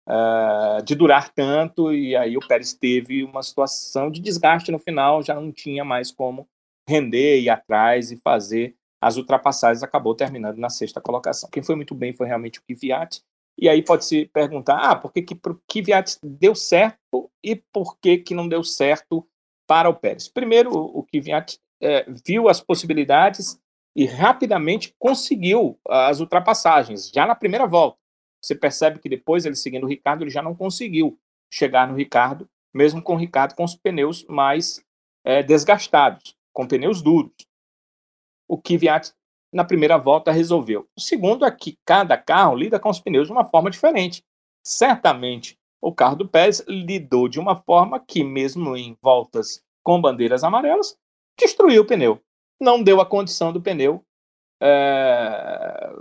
é, de durar tanto, e aí o Pérez teve uma situação de desgaste no final, já não tinha mais como render, ir atrás e fazer as ultrapassagens, acabou terminando na sexta colocação. Quem foi muito bem foi realmente o Kvyat, e aí pode se perguntar, ah, por que, que o Kvyat deu certo e por que, que não deu certo para o Pérez? Primeiro, o Kvyat é, viu as possibilidades e rapidamente conseguiu as ultrapassagens, já na primeira volta. Você percebe que depois ele seguindo o Ricardo, ele já não conseguiu chegar no Ricardo, mesmo com o Ricardo com os pneus mais é, desgastados, com pneus duros. O Kvyat, na primeira volta, resolveu. O segundo é que cada carro lida com os pneus de uma forma diferente. Certamente, o carro do Pérez lidou de uma forma que, mesmo em voltas com bandeiras amarelas, destruiu o pneu. Não deu a condição do pneu é,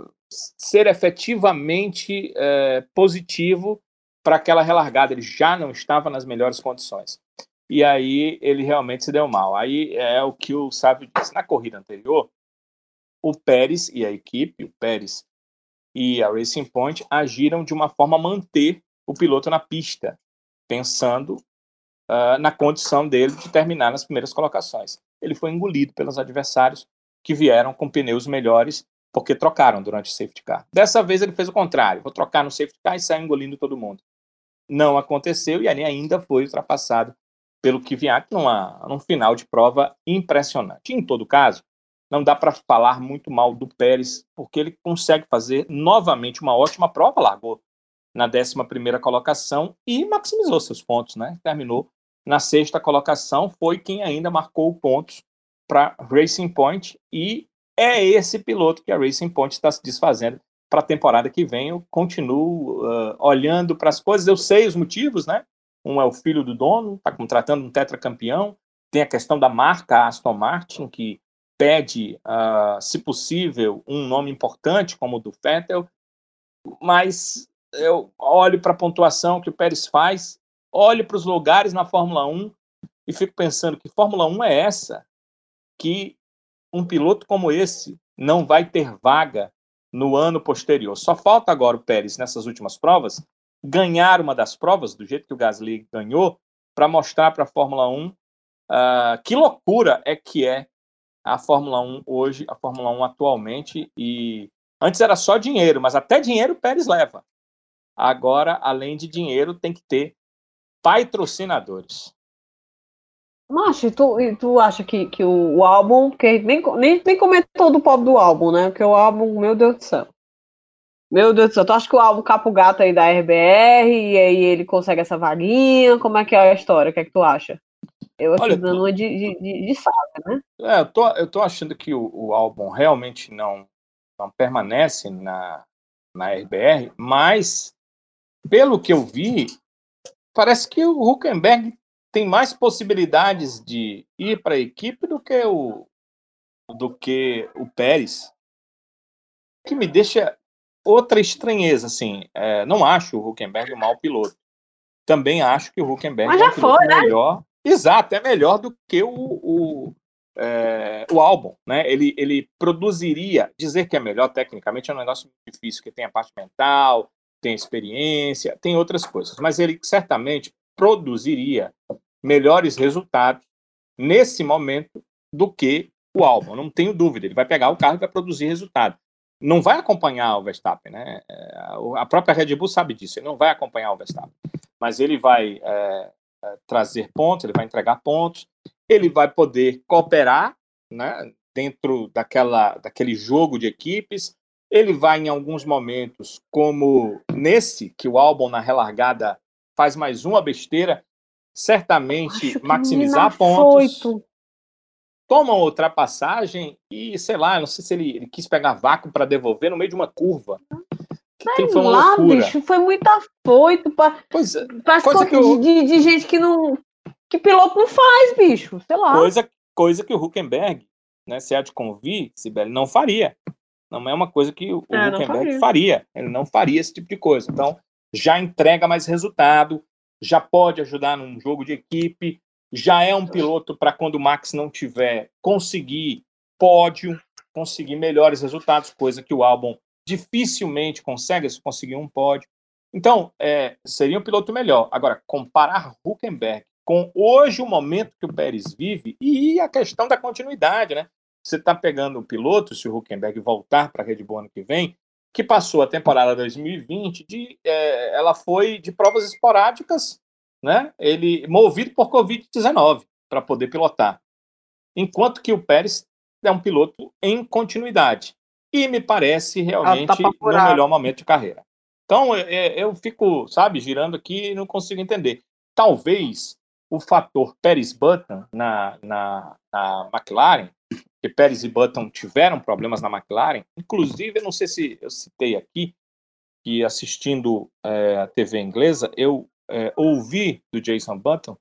ser efetivamente é, positivo para aquela relargada. Ele já não estava nas melhores condições. E aí ele realmente se deu mal. Aí é o que o Sábio disse. Na corrida anterior, o Pérez e a equipe, o Pérez e a Racing Point, agiram de uma forma a manter o piloto na pista, pensando uh, na condição dele de terminar nas primeiras colocações. Ele foi engolido pelos adversários que vieram com pneus melhores porque trocaram durante o safety car. Dessa vez ele fez o contrário, vou trocar no safety car e sair engolindo todo mundo. Não aconteceu e ali ainda foi ultrapassado pelo Kvyat numa, num final de prova impressionante. Em todo caso, não dá para falar muito mal do Pérez, porque ele consegue fazer novamente uma ótima prova, largou na 11 colocação e maximizou seus pontos, né? Terminou na sexta colocação, foi quem ainda marcou pontos para Racing Point e é esse piloto que a Racing Point está se desfazendo para a temporada que vem. Eu continuo uh, olhando para as coisas, eu sei os motivos, né? Um é o filho do dono, está contratando um tetracampeão. Tem a questão da marca Aston Martin, que pede, uh, se possível, um nome importante como o do Vettel. Mas eu olho para a pontuação que o Pérez faz, olho para os lugares na Fórmula 1 e fico pensando que Fórmula 1 é essa que um piloto como esse não vai ter vaga no ano posterior. Só falta agora o Pérez, nessas últimas provas, ganhar uma das provas, do jeito que o Gasly ganhou, para mostrar para a Fórmula 1 uh, ah, que loucura é que é a Fórmula 1 hoje, a Fórmula 1 atualmente. E antes era só dinheiro, mas até dinheiro o Pérez leva. Agora, além de dinheiro, tem que ter patrocinadores. Macho, tu, tu acha que, que o, o álbum, que nem, nem, nem comentou do pop do álbum, né? Porque o álbum, meu Deus do céu. Meu Deus do céu, tu acha que o álbum capa o gato aí da RBR e aí ele consegue essa vaguinha? Como é que é a história? O que é que tu acha? Eu aqui dando uma de, de, de, de saga, né? É, eu tô, eu tô achando que o, o álbum realmente não, não permanece na, na RBR, mas pelo que eu vi, parece que o Huckenberg tem mais possibilidades de ir para a equipe do que o do que o Pérez, que me deixa outra estranheza, assim. É, não acho o Huckenberg um mau piloto. Também acho que o Huckenberg Mas é um foi, né? melhor. Exato, é melhor do que o, o, é, o álbum, né? Ele, ele produziria, dizer que é melhor tecnicamente é um negócio muito difícil, que tem a parte mental, tem experiência, tem outras coisas, mas ele certamente produziria melhores resultados nesse momento do que o álbum, não tenho dúvida. Ele vai pegar o carro e vai produzir resultado. Não vai acompanhar o Verstappen, né? É, a própria Red Bull sabe disso, ele não vai acompanhar o Verstappen, mas ele vai é, é, trazer pontos, ele vai entregar pontos, ele vai poder cooperar, né? Dentro daquela, daquele jogo de equipes, ele vai em alguns momentos, como nesse que o álbum na relargada faz mais uma besteira, certamente maximizar pontos. Foito. Toma outra passagem e, sei lá, não sei se ele, ele quis pegar vácuo para devolver no meio de uma curva. Que foi uma lá, loucura. bicho, foi muito afoito para pois, é, coisa que eu... de, de gente que não. que piloto não faz, bicho. Sei lá. Coisa, coisa que o Huckenberg, né, se há de convir, Sibeli, não faria. Não é uma coisa que o, é, Huckenberg faria. faria. Ele não faria esse tipo de coisa. Então, já entrega mais resultado, já pode ajudar num jogo de equipe, já é um piloto para quando o Max não tiver conseguir pódio, conseguir melhores resultados, coisa que o álbum dificilmente consegue se conseguir um pódio. Então, é, seria um piloto melhor. Agora, comparar Huckenberg com hoje o momento que o Pérez vive e a questão da continuidade, né? Você está pegando o piloto, se o Huckenberg voltar para a Red Bull ano que vem, que passou a temporada 2020 de, é, ela foi de provas esporádicas, né? Ele movido por Covid-19 para poder pilotar, enquanto que o Pérez é um piloto em continuidade e me parece realmente ah, tá no melhor momento de carreira. Então eu, eu fico, sabe, girando aqui e não consigo entender. Talvez o fator Pérez Button na, na, na McLaren que Pérez e Button tiveram problemas na McLaren. Inclusive, eu não sei se eu citei aqui, que assistindo é, a TV inglesa, eu é, ouvi do Jason Button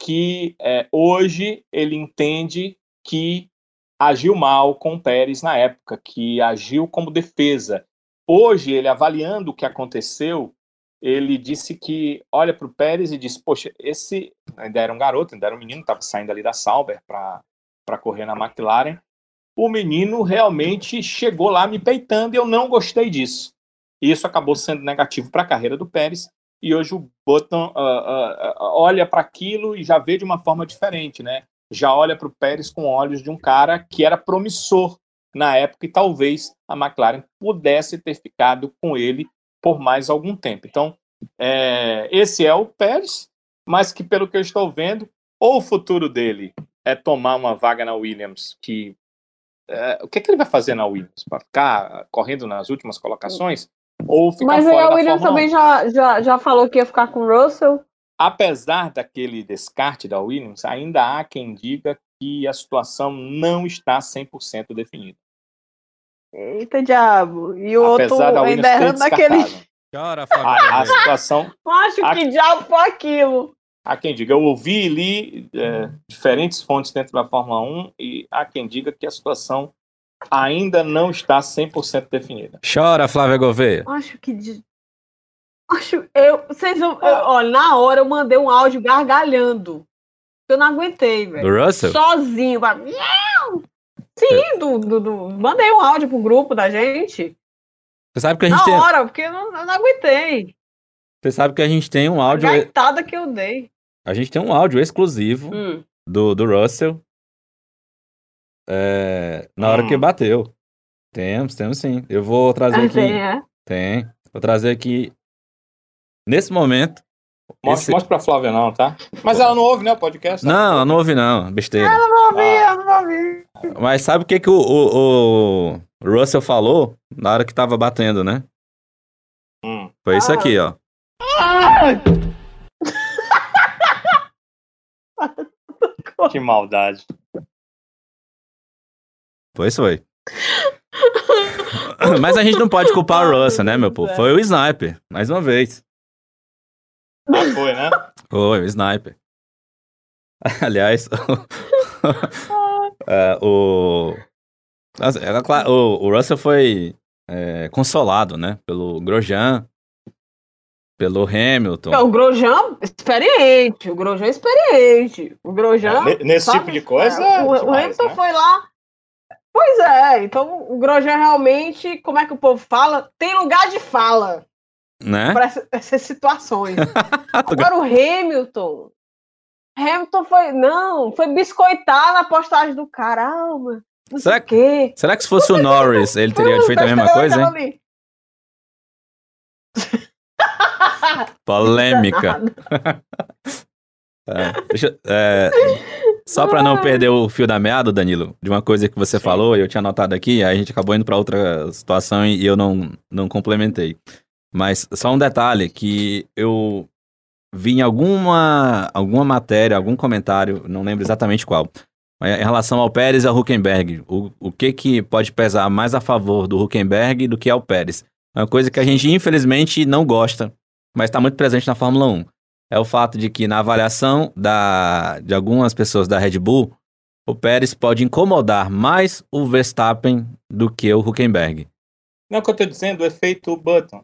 que é, hoje ele entende que agiu mal com Pérez na época, que agiu como defesa. Hoje, ele avaliando o que aconteceu, ele disse que olha para o Pérez e diz: Poxa, esse ainda era um garoto, ainda era um menino, estava saindo ali da Sauber para para correr na McLaren, o menino realmente chegou lá me peitando e eu não gostei disso. Isso acabou sendo negativo para a carreira do Pérez. E hoje o Button uh, uh, uh, olha para aquilo e já vê de uma forma diferente, né? Já olha para o Pérez com olhos de um cara que era promissor na época e talvez a McLaren pudesse ter ficado com ele por mais algum tempo. Então, é, esse é o Pérez, mas que pelo que eu estou vendo, ou o futuro dele é tomar uma vaga na Williams, que é, o que, é que ele vai fazer na Williams? Para ficar correndo nas últimas colocações? Ou ficar Mas aí a Williams também já, já, já falou que ia ficar com o Russell. Apesar daquele descarte da Williams, ainda há quem diga que a situação não está 100% definida. Eita diabo! E o Apesar outro ainda errando naquele. Cara, a, a situação. [LAUGHS] Acho a... que diabo foi aquilo. Há quem diga, eu ouvi e li é, diferentes fontes dentro da Fórmula 1 e há quem diga que a situação ainda não está 100% definida. Chora, Flávia Gouveia. Acho que. Acho. Eu, vocês vão. Olha, na hora eu mandei um áudio gargalhando. Eu não aguentei, velho. Do Russell? Sozinho. Sim, do, do, do, mandei um áudio pro grupo da gente. Você sabe que a gente na tem. Hora, porque eu não, eu não aguentei. Você sabe que a gente tem um áudio. A gaitada que eu dei. A gente tem um áudio exclusivo hum. do, do Russell. É, na hora hum. que bateu. Temos, temos sim. Eu vou trazer ah, aqui. Tem, é? tem. Vou trazer aqui. Nesse momento. Mostra, esse... mostra pra Flávia, não, tá? Mas ela não ouve, né, o podcast? Não, ela não ouve, não. Besteira. Ela não ouve, ah. ela não ouve. Mas sabe o que, que o, o, o Russell falou na hora que tava batendo, né? Hum. Foi isso ah. aqui, ó. [LAUGHS] que maldade. Pois foi. [LAUGHS] Mas a gente não pode culpar o Russell, né, meu povo? Foi o Sniper, mais uma vez. Foi, né? Foi, o Sniper. [LAUGHS] Aliás, é, o, o, o Russell foi é, consolado, né, pelo Grosjean, pelo Hamilton. o Grosjean, experiente. O Grosjean, experiente. O Grosjean. É, nesse sabe, tipo de coisa. É, o, demais, o, Hamilton né? foi lá. Pois é, então o Grosjean realmente, como é que o povo fala? Tem lugar de fala. Né? Para essas, essas situações. [LAUGHS] Agora o Hamilton. Hamilton foi. Não, foi biscoitar na postagem do caramba. Será que, será que se fosse o Norris, ele teria feito a mesma coisa, hein? Polêmica. é, [LAUGHS] deixa, é, só para não perder o fio da meada, Danilo, de uma coisa que você Sim. falou, eu tinha anotado aqui, aí a gente acabou indo para outra situação e eu não, não complementei. Mas só um detalhe que eu vi em alguma, alguma matéria, algum comentário, não lembro exatamente qual, em relação ao Pérez e ao Huckenberg. O, o que, que pode pesar mais a favor do Huckenberg do que ao Pérez? Uma coisa que a gente, infelizmente, não gosta, mas está muito presente na Fórmula 1. É o fato de que, na avaliação da, de algumas pessoas da Red Bull, o Pérez pode incomodar mais o Verstappen do que o Huckenberg. Não é o que eu estou dizendo, o efeito Button.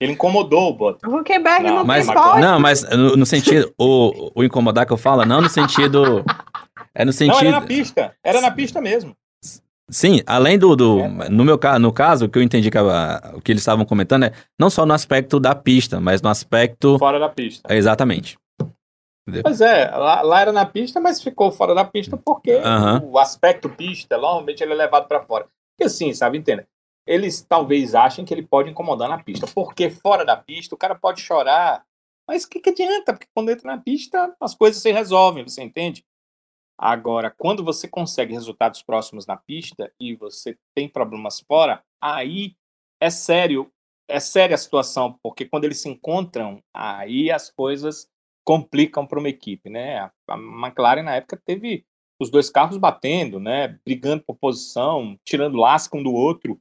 Ele incomodou o Button. O Huckenberg não, não mas, tem Não, mas no, no sentido. o, o incomodar que eu falo, não no sentido. É no sentido. Não, era na pista. Era na pista mesmo. Sim, além do. do é. no meu no caso, o que eu entendi que a, o que eles estavam comentando é não só no aspecto da pista, mas no aspecto. Fora da pista. Exatamente. Pois é, lá, lá, era na pista, mas ficou fora da pista porque uhum. o aspecto pista, normalmente ele é levado para fora. Porque assim, sabe, entenda? Eles talvez achem que ele pode incomodar na pista, porque fora da pista o cara pode chorar, mas o que, que adianta? Porque quando entra na pista as coisas se resolvem, você entende? Agora, quando você consegue resultados próximos na pista e você tem problemas fora, aí é sério, é séria a situação, porque quando eles se encontram, aí as coisas complicam para uma equipe, né? A McLaren na época teve os dois carros batendo, né? Brigando por posição, tirando lasca um do outro.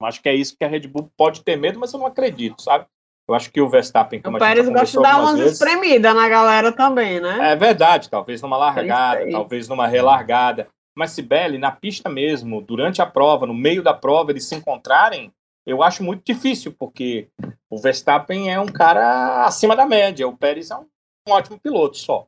Acho que é isso que a Red Bull pode ter medo, mas eu não acredito, sabe? Eu acho que o Verstappen, como o Pérez gosta de dar umas vezes, espremidas na galera também, né? É verdade, talvez numa largada, talvez numa relargada. Mas Sibeli, na pista mesmo, durante a prova, no meio da prova, eles se encontrarem, eu acho muito difícil, porque o Verstappen é um cara acima da média, o Pérez é um, um ótimo piloto só.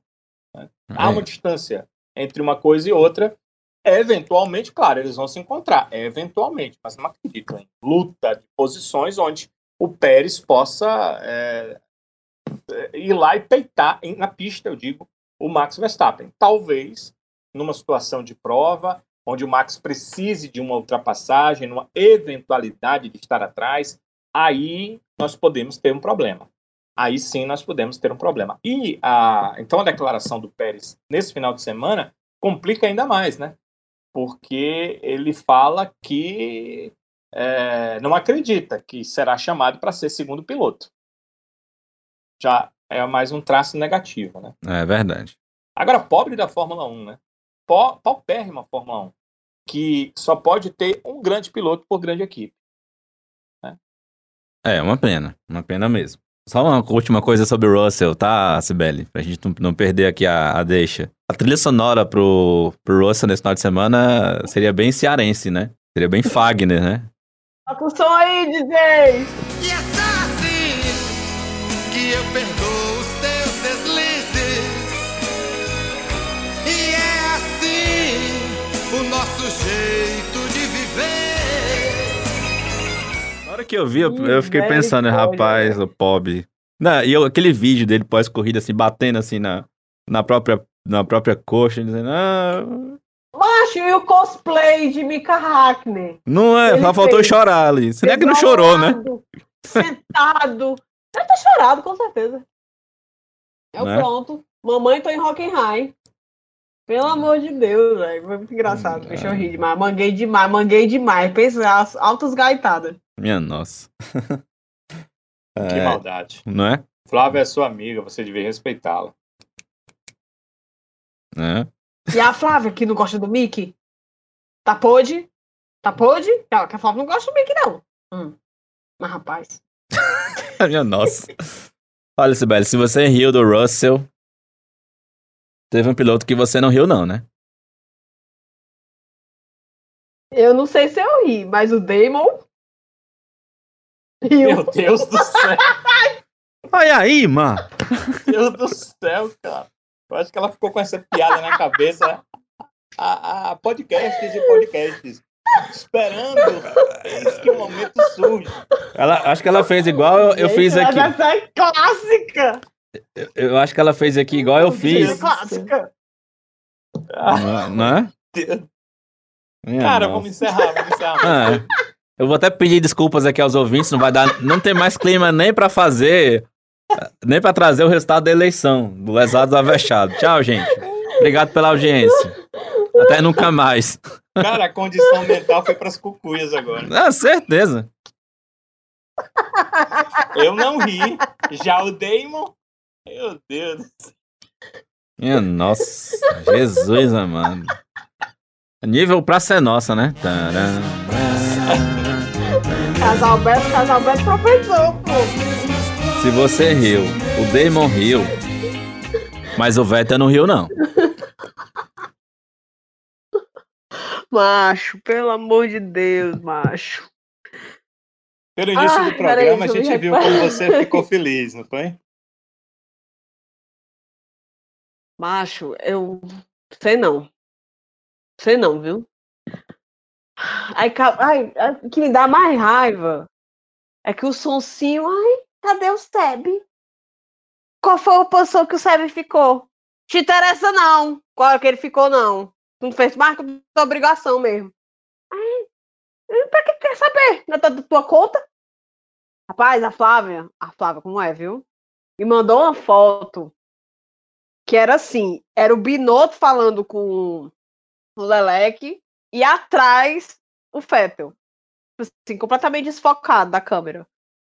Né? Há uma distância entre uma coisa e outra. Eventualmente, claro, eles vão se encontrar, eventualmente, mas não acredito em luta de posições onde o Pérez possa é, ir lá e peitar na pista, eu digo, o Max Verstappen. Talvez numa situação de prova, onde o Max precise de uma ultrapassagem, numa eventualidade de estar atrás, aí nós podemos ter um problema. Aí sim nós podemos ter um problema. E a, então a declaração do Pérez nesse final de semana complica ainda mais, né? Porque ele fala que é, não acredita que será chamado para ser segundo piloto. Já é mais um traço negativo, né? É verdade. Agora, pobre da Fórmula 1, né? Paupérrima Fórmula 1, que só pode ter um grande piloto por grande equipe. Né? É, uma pena, uma pena mesmo. Só uma última coisa sobre o Russell, tá, Sibeli? Pra gente não perder aqui a, a deixa. A trilha sonora pro, pro Russell nesse final de semana seria bem cearense, né? Seria bem Fagner, né? Toca o som aí, DJ! E é só assim que eu perdoo os teus deslizes. E é assim o nosso jeito de viver. Na hora que eu vi, eu, eu fiquei pensando, rapaz, o pobre. Não, e eu, aquele vídeo dele pós-corrida, assim, batendo assim na, na, própria, na própria coxa, dizendo, ah, Macho, e o cosplay de Mika Hackney? Não é, só faltou chorar ali. Você é que não chorou, né? Sentado. Deve ter chorado, com certeza. É o né? pronto. Mamãe, tô em Hockenheim. Pelo amor de Deus, velho. Foi muito engraçado. Hum, Deixa eu rir demais. Manguei demais, manguei demais. Pensa, altas gaitadas. Minha nossa. [LAUGHS] que é, maldade. Não é? Flávia é sua amiga, você devia respeitá-la. É. E a Flávia, que não gosta do Mickey? Tá pode? Tá pode? Ela, que a Flávia não gosta do Mickey, não. Hum. Mas, rapaz. [LAUGHS] Minha nossa. Olha, Sibeli, se você riu do Russell, teve um piloto que você não riu, não, né? Eu não sei se eu ri, mas o Damon. Riu. Meu Deus do céu! Olha aí, mano! Meu Deus do céu, cara! Eu acho que ela ficou com essa piada na cabeça a, a podcasts e podcasts. Esperando que o momento surge. Ela, acho que ela fez igual eu, eu fiz aqui. Essa é clássica! Eu, eu, acho que ela fez aqui igual eu fiz. É clássica! Não, não é? Cara, vamos encerrar, vamos encerrar. Ah, eu vou até pedir desculpas aqui aos ouvintes, não vai dar, não tem mais clima nem para fazer nem para trazer o resultado da eleição do lesado avexado. Tchau, gente. Obrigado pela audiência. Até nunca mais. Cara, a condição mental foi para as cucuias agora. Ah, certeza. Eu não ri. Já o Damon. Meu Deus. Minha nossa. Jesus amado. Nível pra ser nossa, né? Casalberto, Casalberto professor, pô. Se você riu, o Damon riu, mas o Vettel não riu, não. Macho, pelo amor de Deus, macho. Pelo início Ai, do programa, aí, a gente viu como você ficou feliz, não foi? Macho, eu sei não. Sei não, viu? Ai, ai, o que me dá mais raiva é que o sonsinho, ai, Cadê o Seb? qual foi a posição que o Sérgio ficou? Te interessa não. Qual é que ele ficou, não. Tu não fez mais que obrigação mesmo. Aí, pra que quer saber? Na tua, tua conta? Rapaz, a Flávia, a Flávia, como é, viu? Me mandou uma foto que era assim, era o Binotto falando com o Leleque e atrás o Fettel. Assim, completamente desfocado da câmera,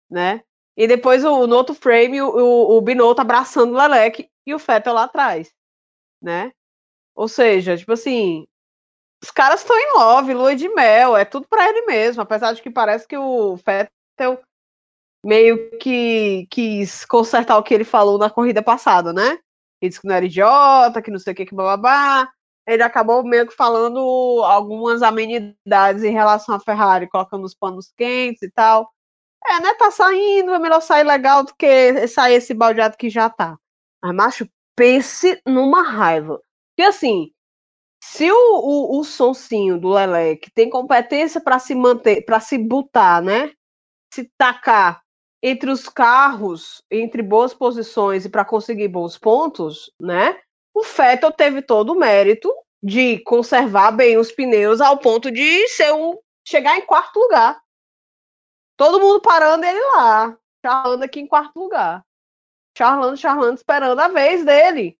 né? E depois, o, no outro frame, o, o Binotto abraçando o Leleque e o Fettel lá atrás, né? Ou seja, tipo assim, os caras estão em love, lua de mel, é tudo para ele mesmo, apesar de que parece que o Fettel meio que quis consertar o que ele falou na corrida passada, né? Ele disse que não era idiota, que não sei o que, que bababá. Ele acabou meio que falando algumas amenidades em relação à Ferrari, colocando os panos quentes e tal. É, né? Tá saindo, é melhor sair legal do que sair esse baldeado que já tá. Mas, macho, pense numa raiva. Porque assim, se o, o, o sonsinho do Leleque tem competência para se manter, para se botar, né? Se tacar entre os carros, entre boas posições e para conseguir bons pontos, né? O Vettel teve todo o mérito de conservar bem os pneus ao ponto de ser um, chegar em quarto lugar. Todo mundo parando ele lá, charlando aqui em quarto lugar. Charlando, charlando, esperando a vez dele,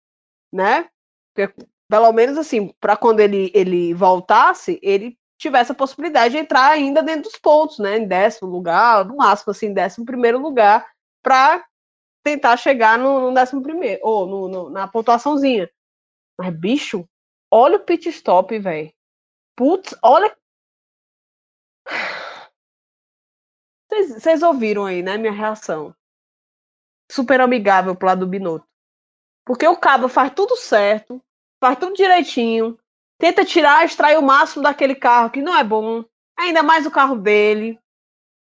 né? Porque, pelo menos assim, para quando ele, ele voltasse, ele tivesse a possibilidade de entrar ainda dentro dos pontos, né? Em décimo lugar, no máximo, assim, décimo primeiro lugar, para tentar chegar no, no, décimo primeiro, ou no, no, na pontuaçãozinha. Mas, bicho, olha o pit stop, velho. Putz, olha. Vocês ouviram aí, né? Minha reação. Super amigável pro lado do Binotto. Porque o cabo faz tudo certo, faz tudo direitinho, tenta tirar, extrair o máximo daquele carro que não é bom, ainda mais o carro dele,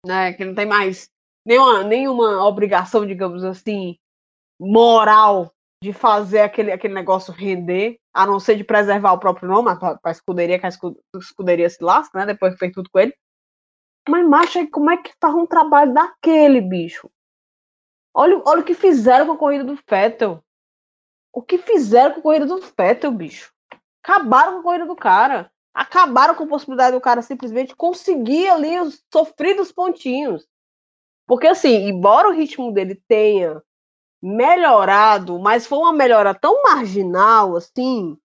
né? Que não tem mais nenhuma, nenhuma obrigação, digamos assim, moral de fazer aquele, aquele negócio render, a não ser de preservar o próprio nome, para a escuderia, que a escuderia se lasca, né? Depois que fez tudo com ele. Mas, macho, como é que faz um trabalho daquele, bicho? Olha, olha o que fizeram com a corrida do Fettel. O que fizeram com a corrida do Fettel, bicho? Acabaram com a corrida do cara. Acabaram com a possibilidade do cara simplesmente conseguir ali os sofridos pontinhos. Porque, assim, embora o ritmo dele tenha melhorado, mas foi uma melhora tão marginal, assim,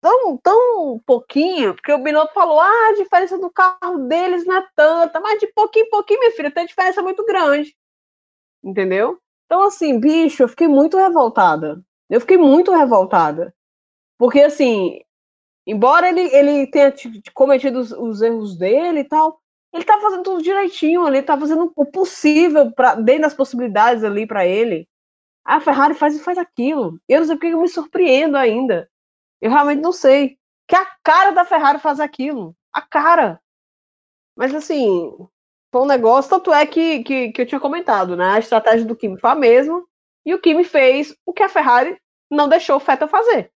tão, tão pouquinho, porque o Binotto falou, ah, a diferença do carro deles não é tanta, mas de pouquinho em pouquinho, minha filha, tem diferença muito grande. Entendeu? Então, assim, bicho, eu fiquei muito revoltada. Eu fiquei muito revoltada. Porque, assim, embora ele, ele tenha cometido os, os erros dele e tal, ele tá fazendo tudo direitinho, ele tá fazendo o possível para dentro das possibilidades ali para ele. A Ferrari faz e faz aquilo. Eu não sei porque eu me surpreendo ainda. Eu realmente não sei. Que a cara da Ferrari faz aquilo. A cara. Mas assim, foi um negócio, tanto é que, que, que eu tinha comentado, né? A estratégia do Kimi foi a mesma. E o Kimi fez o que a Ferrari não deixou o Vettel fazer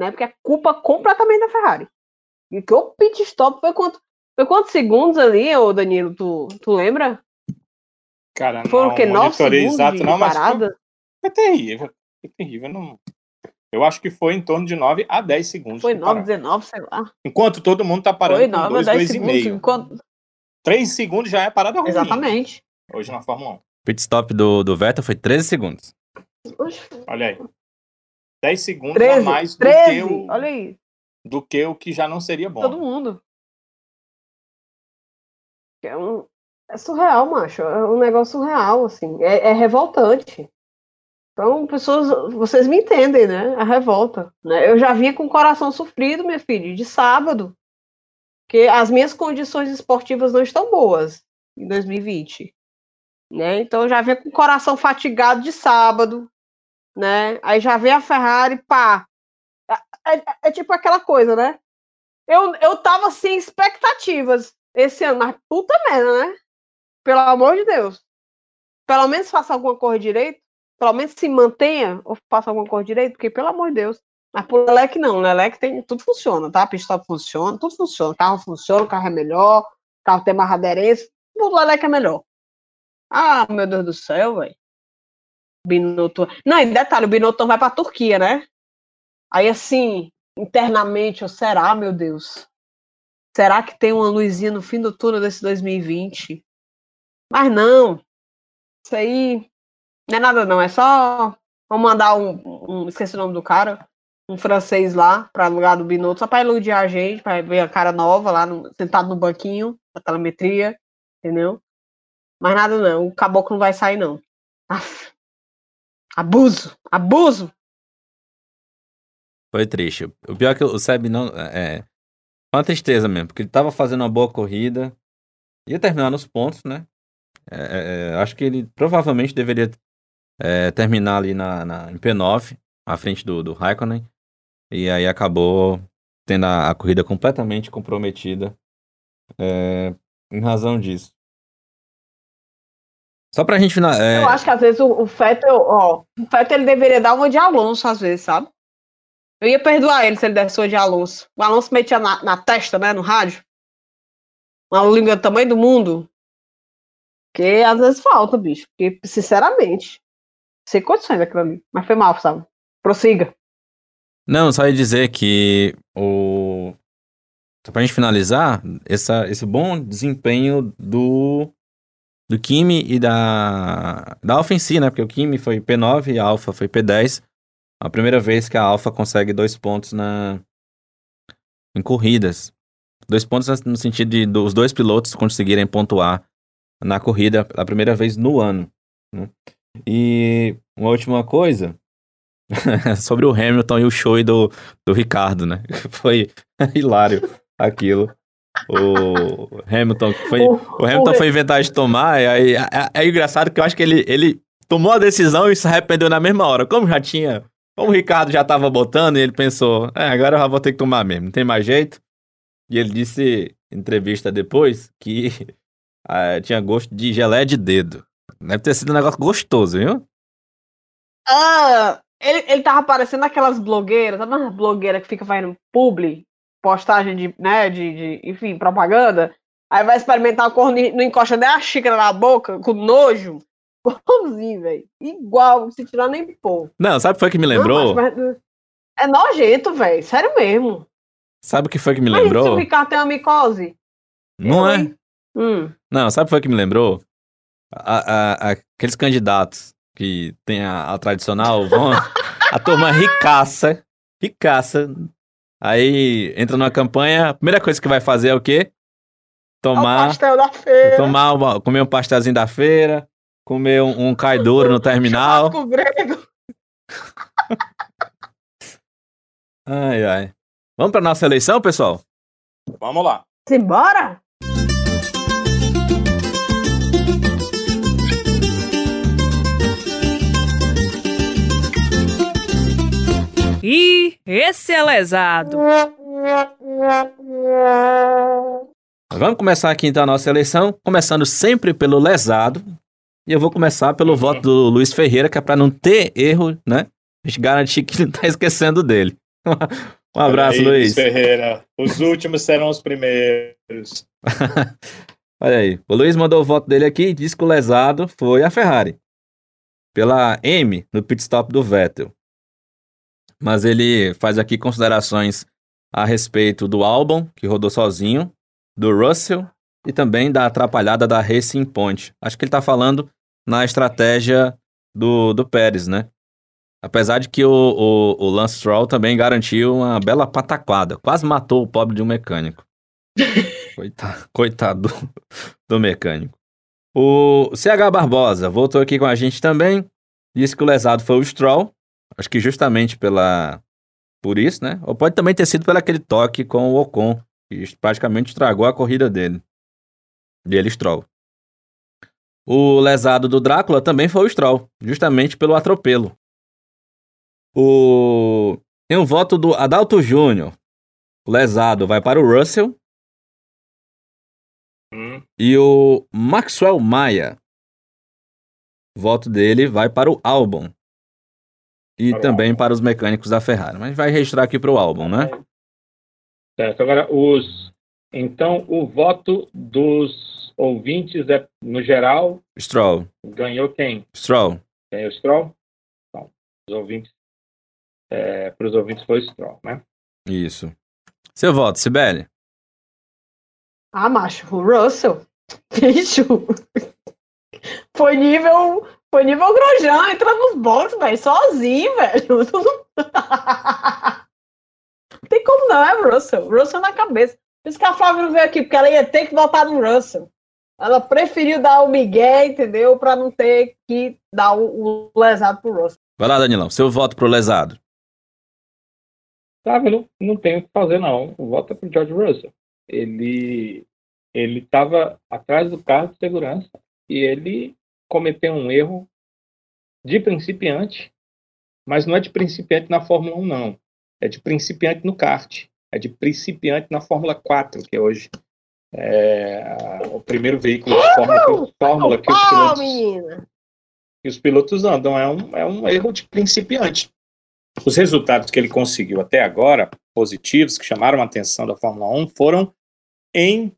né? Porque é culpa completamente da Ferrari. E que o pit stop foi quanto, foi quantos segundos ali, ô Danilo? Tu, tu lembra? Cara, Foram não, o quê? Nove segundos exato, não, parada? Foi, foi, terrível. Foi terrível. Não... Eu acho que foi em torno de 9 a 10 segundos. Foi 9, 19, sei lá. Enquanto todo mundo tá parando foi 9 com 2, 2 e meio. Enquanto... 3 segundos já é parada ruim. Exatamente. Hoje na Fórmula 1. Pit stop do, do Vettel foi 13 segundos. Olha aí. 10 segundos 13, a mais do 13, que o olha aí. do que o que já não seria bom. Todo mundo. É, um, é surreal, macho. É um negócio surreal, assim. É, é, revoltante. Então, pessoas, vocês me entendem, né? A revolta. Né? Eu já vinha com o coração sofrido, minha filha, de sábado. Porque as minhas condições esportivas não estão boas em 2020. Né? Então, eu já vinha com o coração fatigado de sábado, né? Aí já vem a Ferrari, pá. É, é, é, tipo aquela coisa, né? Eu, eu tava sem expectativas esse ano, mas puta merda, né? Pelo amor de Deus. Pelo menos faça alguma coisa direito. Pelo menos se mantenha ou faça alguma coisa direito, porque pelo amor de Deus. Mas pro Lelec não, Lelec tem, tudo funciona, tá? A pista funciona, tudo funciona. O carro funciona, o carro é melhor, o carro tem mais aderência, o Lelec é melhor. Ah, meu Deus do céu, velho. Binotto. Não, e detalhe, o Binotto vai pra Turquia, né? Aí assim, internamente, ou será, meu Deus? Será que tem uma luzinha no fim do túnel desse 2020? Mas não. Isso aí não é nada não, é só vamos mandar um, um esqueci o nome do cara, um francês lá para lugar do Binotto, só para iludir a gente, para ver a cara nova lá no, sentado no banquinho da telemetria, entendeu? Mas nada não, o caboclo não vai sair não. Aff. Abuso, abuso. Foi triste. O pior é que o Seb não. É, é uma tristeza mesmo, porque ele tava fazendo uma boa corrida. Ia terminar nos pontos, né? É, é, é acho que ele provavelmente deveria é, terminar ali na, na, em P9, à frente do, do Raikkonen. E aí acabou tendo a, a corrida completamente comprometida é, em razão disso. Só pra gente finalizar. É... Eu acho que às vezes o, o Fettel, ó, o Fettel ele deveria dar uma de Alonso, às vezes, sabe? Eu ia perdoar ele se ele desse uma de Alonso. O Alonso metia na, na testa, né, no rádio. Uma língua do tamanho do mundo. Que às vezes falta, bicho. Porque, sinceramente, sem condições aquilo ali. Mas foi mal, sabe? Prossiga. Não, só ia dizer que o. Só pra gente finalizar, essa, esse bom desempenho do do Kimi e da, da Alfa em si, né? Porque o Kimi foi P9 e a Alfa foi P10. A primeira vez que a Alfa consegue dois pontos na em corridas. Dois pontos no sentido de dos dois pilotos conseguirem pontuar na corrida a primeira vez no ano. Né? E uma última coisa [LAUGHS] sobre o Hamilton e o show do, do Ricardo, né? [LAUGHS] Foi [LAUGHS] hilário aquilo. O Hamilton foi, o, o Hamilton o... foi inventar de tomar, e aí é, é, é, engraçado que eu acho que ele, ele tomou a decisão e se arrependeu na mesma hora. Como já tinha, como o Ricardo já tava botando, e ele pensou, é, agora eu já vou ter que tomar mesmo, não tem mais jeito. E ele disse em entrevista depois que ah, tinha gosto de gelé de dedo. Deve ter sido um negócio gostoso, viu? Ah, ele, ele tava parecendo aquelas blogueiras, sabe uma blogueira que fica fazendo publi postagem de, né, de, de, enfim, propaganda, aí vai experimentar o corno não encosta nem a xícara na boca, com nojo. [LAUGHS] Igualzinho, velho. Igual, se tirar nem pôr. Não, sabe o que foi que me lembrou? Não, mas, mas, é nojento, velho. Sério mesmo. Sabe o que foi que me lembrou? se o Ricardo tem uma micose. Não é? Hum. Não, sabe o que foi que me lembrou? A, a, a, aqueles candidatos que tem a, tradicional, vão, a turma ricaça, ricaça, Aí entra numa campanha, a primeira coisa que vai fazer é o quê? Tomar. É o pastel da feira. Tomar uma, comer um pastelzinho da feira, comer um, um caidouro no terminal. grego. ai, ai. Vamos para nossa eleição, pessoal? Vamos lá. Simbora? E esse é lesado. Vamos começar aqui então a nossa eleição, começando sempre pelo lesado. E eu vou começar pelo voto do Luiz Ferreira, que é para não ter erro, né? A gente garantir que não tá esquecendo dele. [LAUGHS] um abraço, aí, Luiz. Ferreira. Os últimos serão os primeiros. [LAUGHS] Olha aí. O Luiz mandou o voto dele aqui e disse que o lesado foi a Ferrari. Pela M no pit stop do Vettel mas ele faz aqui considerações a respeito do álbum, que rodou sozinho, do Russell e também da atrapalhada da Racing Point. Acho que ele está falando na estratégia do, do Pérez, né? Apesar de que o, o, o Lance Stroll também garantiu uma bela pataquada. Quase matou o pobre de um mecânico. [LAUGHS] coitado, coitado do, do mecânico. O CH Barbosa voltou aqui com a gente também. Disse que o lesado foi o Stroll Acho que justamente pela por isso, né? Ou pode também ter sido pelo aquele toque com o Ocon, que praticamente estragou a corrida dele. E ele Stroll. O lesado do Drácula também foi o Stroll, justamente pelo atropelo. O tem um voto do Adalto Júnior. O lesado vai para o Russell. Hum. E o Maxwell Maia. Voto dele vai para o Albon e para também para os mecânicos da Ferrari. Mas vai registrar aqui para o álbum, né? Certo. Agora, os. Então, o voto dos ouvintes é, no geral. Stroll. Ganhou quem? Stroll. Tem o Stroll? Então, os ouvintes, é, para os ouvintes foi o Stroll, né? Isso. Seu voto, Sibeli? Ah, macho, o Russell. [LAUGHS] Bicho. Foi nível. Foi nível Grosjean, entra nos boxes, velho, sozinho, velho. [LAUGHS] Não tem como não, é Russell. Russell na cabeça. Por isso que a Flávia não veio aqui, porque ela ia ter que votar no Russell. Ela preferiu dar o Miguel, entendeu? Pra não ter que dar o, o lesado pro Russell. Vai lá, Danilão, seu voto pro lesado. Sabe, não, não tenho o que fazer, não. O voto é pro George Russell. Ele ele estava atrás do carro de segurança e ele cometeu um erro de principiante, mas não é de principiante na Fórmula 1, não. É de principiante no kart. É de principiante na Fórmula 4, que é hoje é o primeiro veículo de Fórmula, Fórmula que, os pilotos, que os pilotos andam. É um, é um erro de principiante. Os resultados que ele conseguiu até agora, positivos, que chamaram a atenção da Fórmula 1, foram em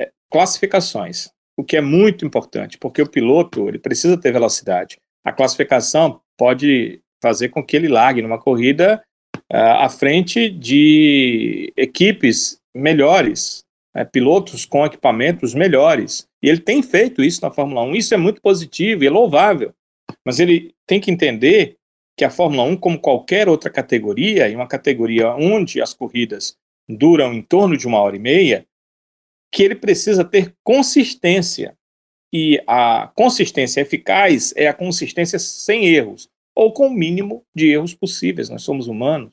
é, classificações, o que é muito importante, porque o piloto ele precisa ter velocidade. A classificação pode fazer com que ele largue numa corrida uh, à frente de equipes melhores, né, pilotos com equipamentos melhores. E ele tem feito isso na Fórmula 1. Isso é muito positivo e é louvável. Mas ele tem que entender que a Fórmula 1, como qualquer outra categoria, e uma categoria onde as corridas duram em torno de uma hora e meia, que ele precisa ter consistência. E a consistência eficaz é a consistência sem erros, ou com o mínimo de erros possíveis. Nós somos humanos,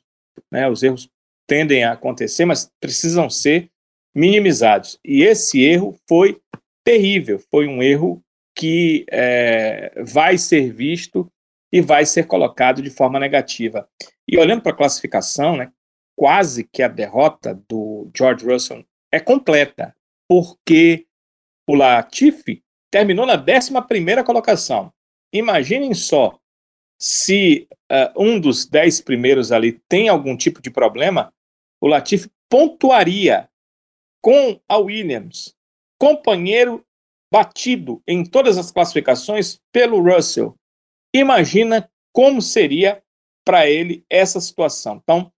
né? os erros tendem a acontecer, mas precisam ser minimizados. E esse erro foi terrível, foi um erro que é, vai ser visto e vai ser colocado de forma negativa. E olhando para a classificação, né, quase que a derrota do George Russell é completa, porque o Latifi terminou na 11 colocação. Imaginem só, se uh, um dos 10 primeiros ali tem algum tipo de problema, o Latifi pontuaria com a Williams, companheiro batido em todas as classificações pelo Russell. Imagina como seria para ele essa situação. Então,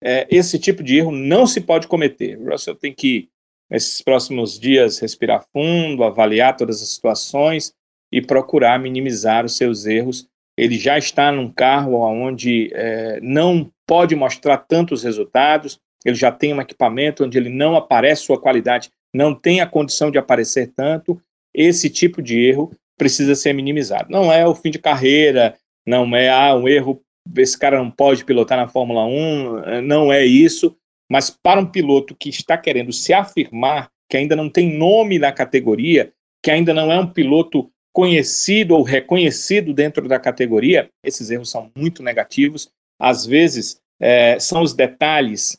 é, esse tipo de erro não se pode cometer. O Russell tem que, nesses próximos dias, respirar fundo, avaliar todas as situações e procurar minimizar os seus erros. Ele já está num carro onde é, não pode mostrar tantos resultados, ele já tem um equipamento onde ele não aparece sua qualidade, não tem a condição de aparecer tanto. Esse tipo de erro precisa ser minimizado. Não é o fim de carreira, não é ah, um erro, esse cara não pode pilotar na Fórmula 1, não é isso, mas para um piloto que está querendo se afirmar, que ainda não tem nome na categoria, que ainda não é um piloto conhecido ou reconhecido dentro da categoria, esses erros são muito negativos. Às vezes, é, são os detalhes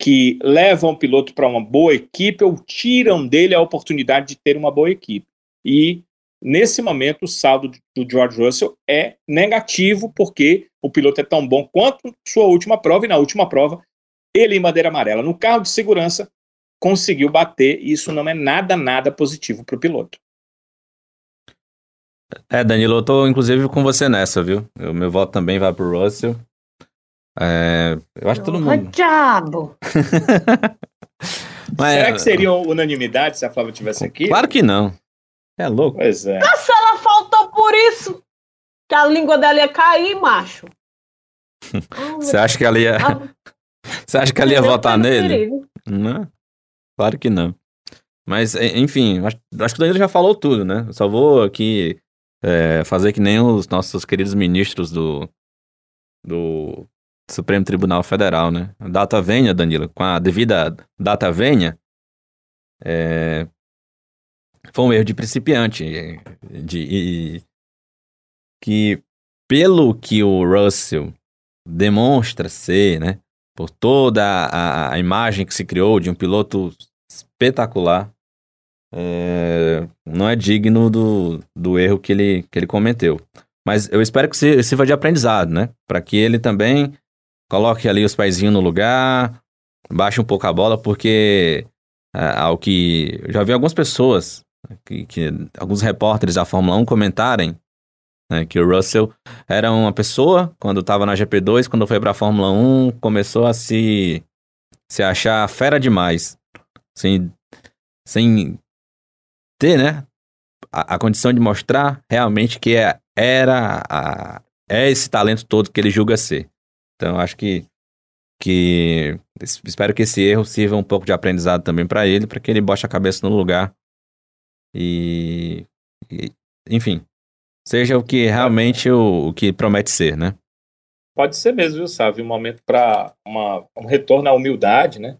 que levam o piloto para uma boa equipe ou tiram dele a oportunidade de ter uma boa equipe. E Nesse momento, o saldo do George Russell é negativo, porque o piloto é tão bom quanto sua última prova, e na última prova, ele em bandeira amarela, no carro de segurança, conseguiu bater, e isso não é nada, nada positivo para o piloto. É, Danilo, eu tô inclusive com você nessa, viu? O meu voto também vai pro Russell. É, eu acho que todo mundo. Diabo! [LAUGHS] Mas, Será que seria unanimidade se a Flávia tivesse aqui? Claro que não. É louco. Pois é. Nossa, ela faltou por isso. Que a língua dela ia cair, macho. [LAUGHS] Você acha que ela ia. Você acha que ela ia votar nele? Não. Claro que não. Mas, enfim, acho, acho que o Danilo já falou tudo, né? Eu só vou aqui é, fazer que nem os nossos queridos ministros do, do Supremo Tribunal Federal, né? A data venha, Danilo, com a devida data venha, é, foi um erro de principiante. De, que, pelo que o Russell demonstra ser, né? Por toda a, a imagem que se criou de um piloto espetacular, é, não é digno do, do erro que ele, que ele cometeu. Mas eu espero que sirva de aprendizado, né? Para que ele também coloque ali os pezinhos no lugar, baixe um pouco a bola, porque é, ao que eu já vi algumas pessoas que, que alguns repórteres da Fórmula 1 comentarem Né? Que o Russell era uma pessoa, quando estava na GP2, quando foi para a Fórmula 1, começou a se, se achar fera demais. Sem, sem ter, né? A, a condição de mostrar realmente que é, era a, é esse talento todo que ele julga ser. Então, acho que que espero que esse erro sirva um pouco de aprendizado também para ele, para que ele bote a cabeça no lugar e, e, enfim, seja o que realmente o, o que promete ser, né? Pode ser mesmo, viu, Sávio? Um momento para um retorno à humildade, né?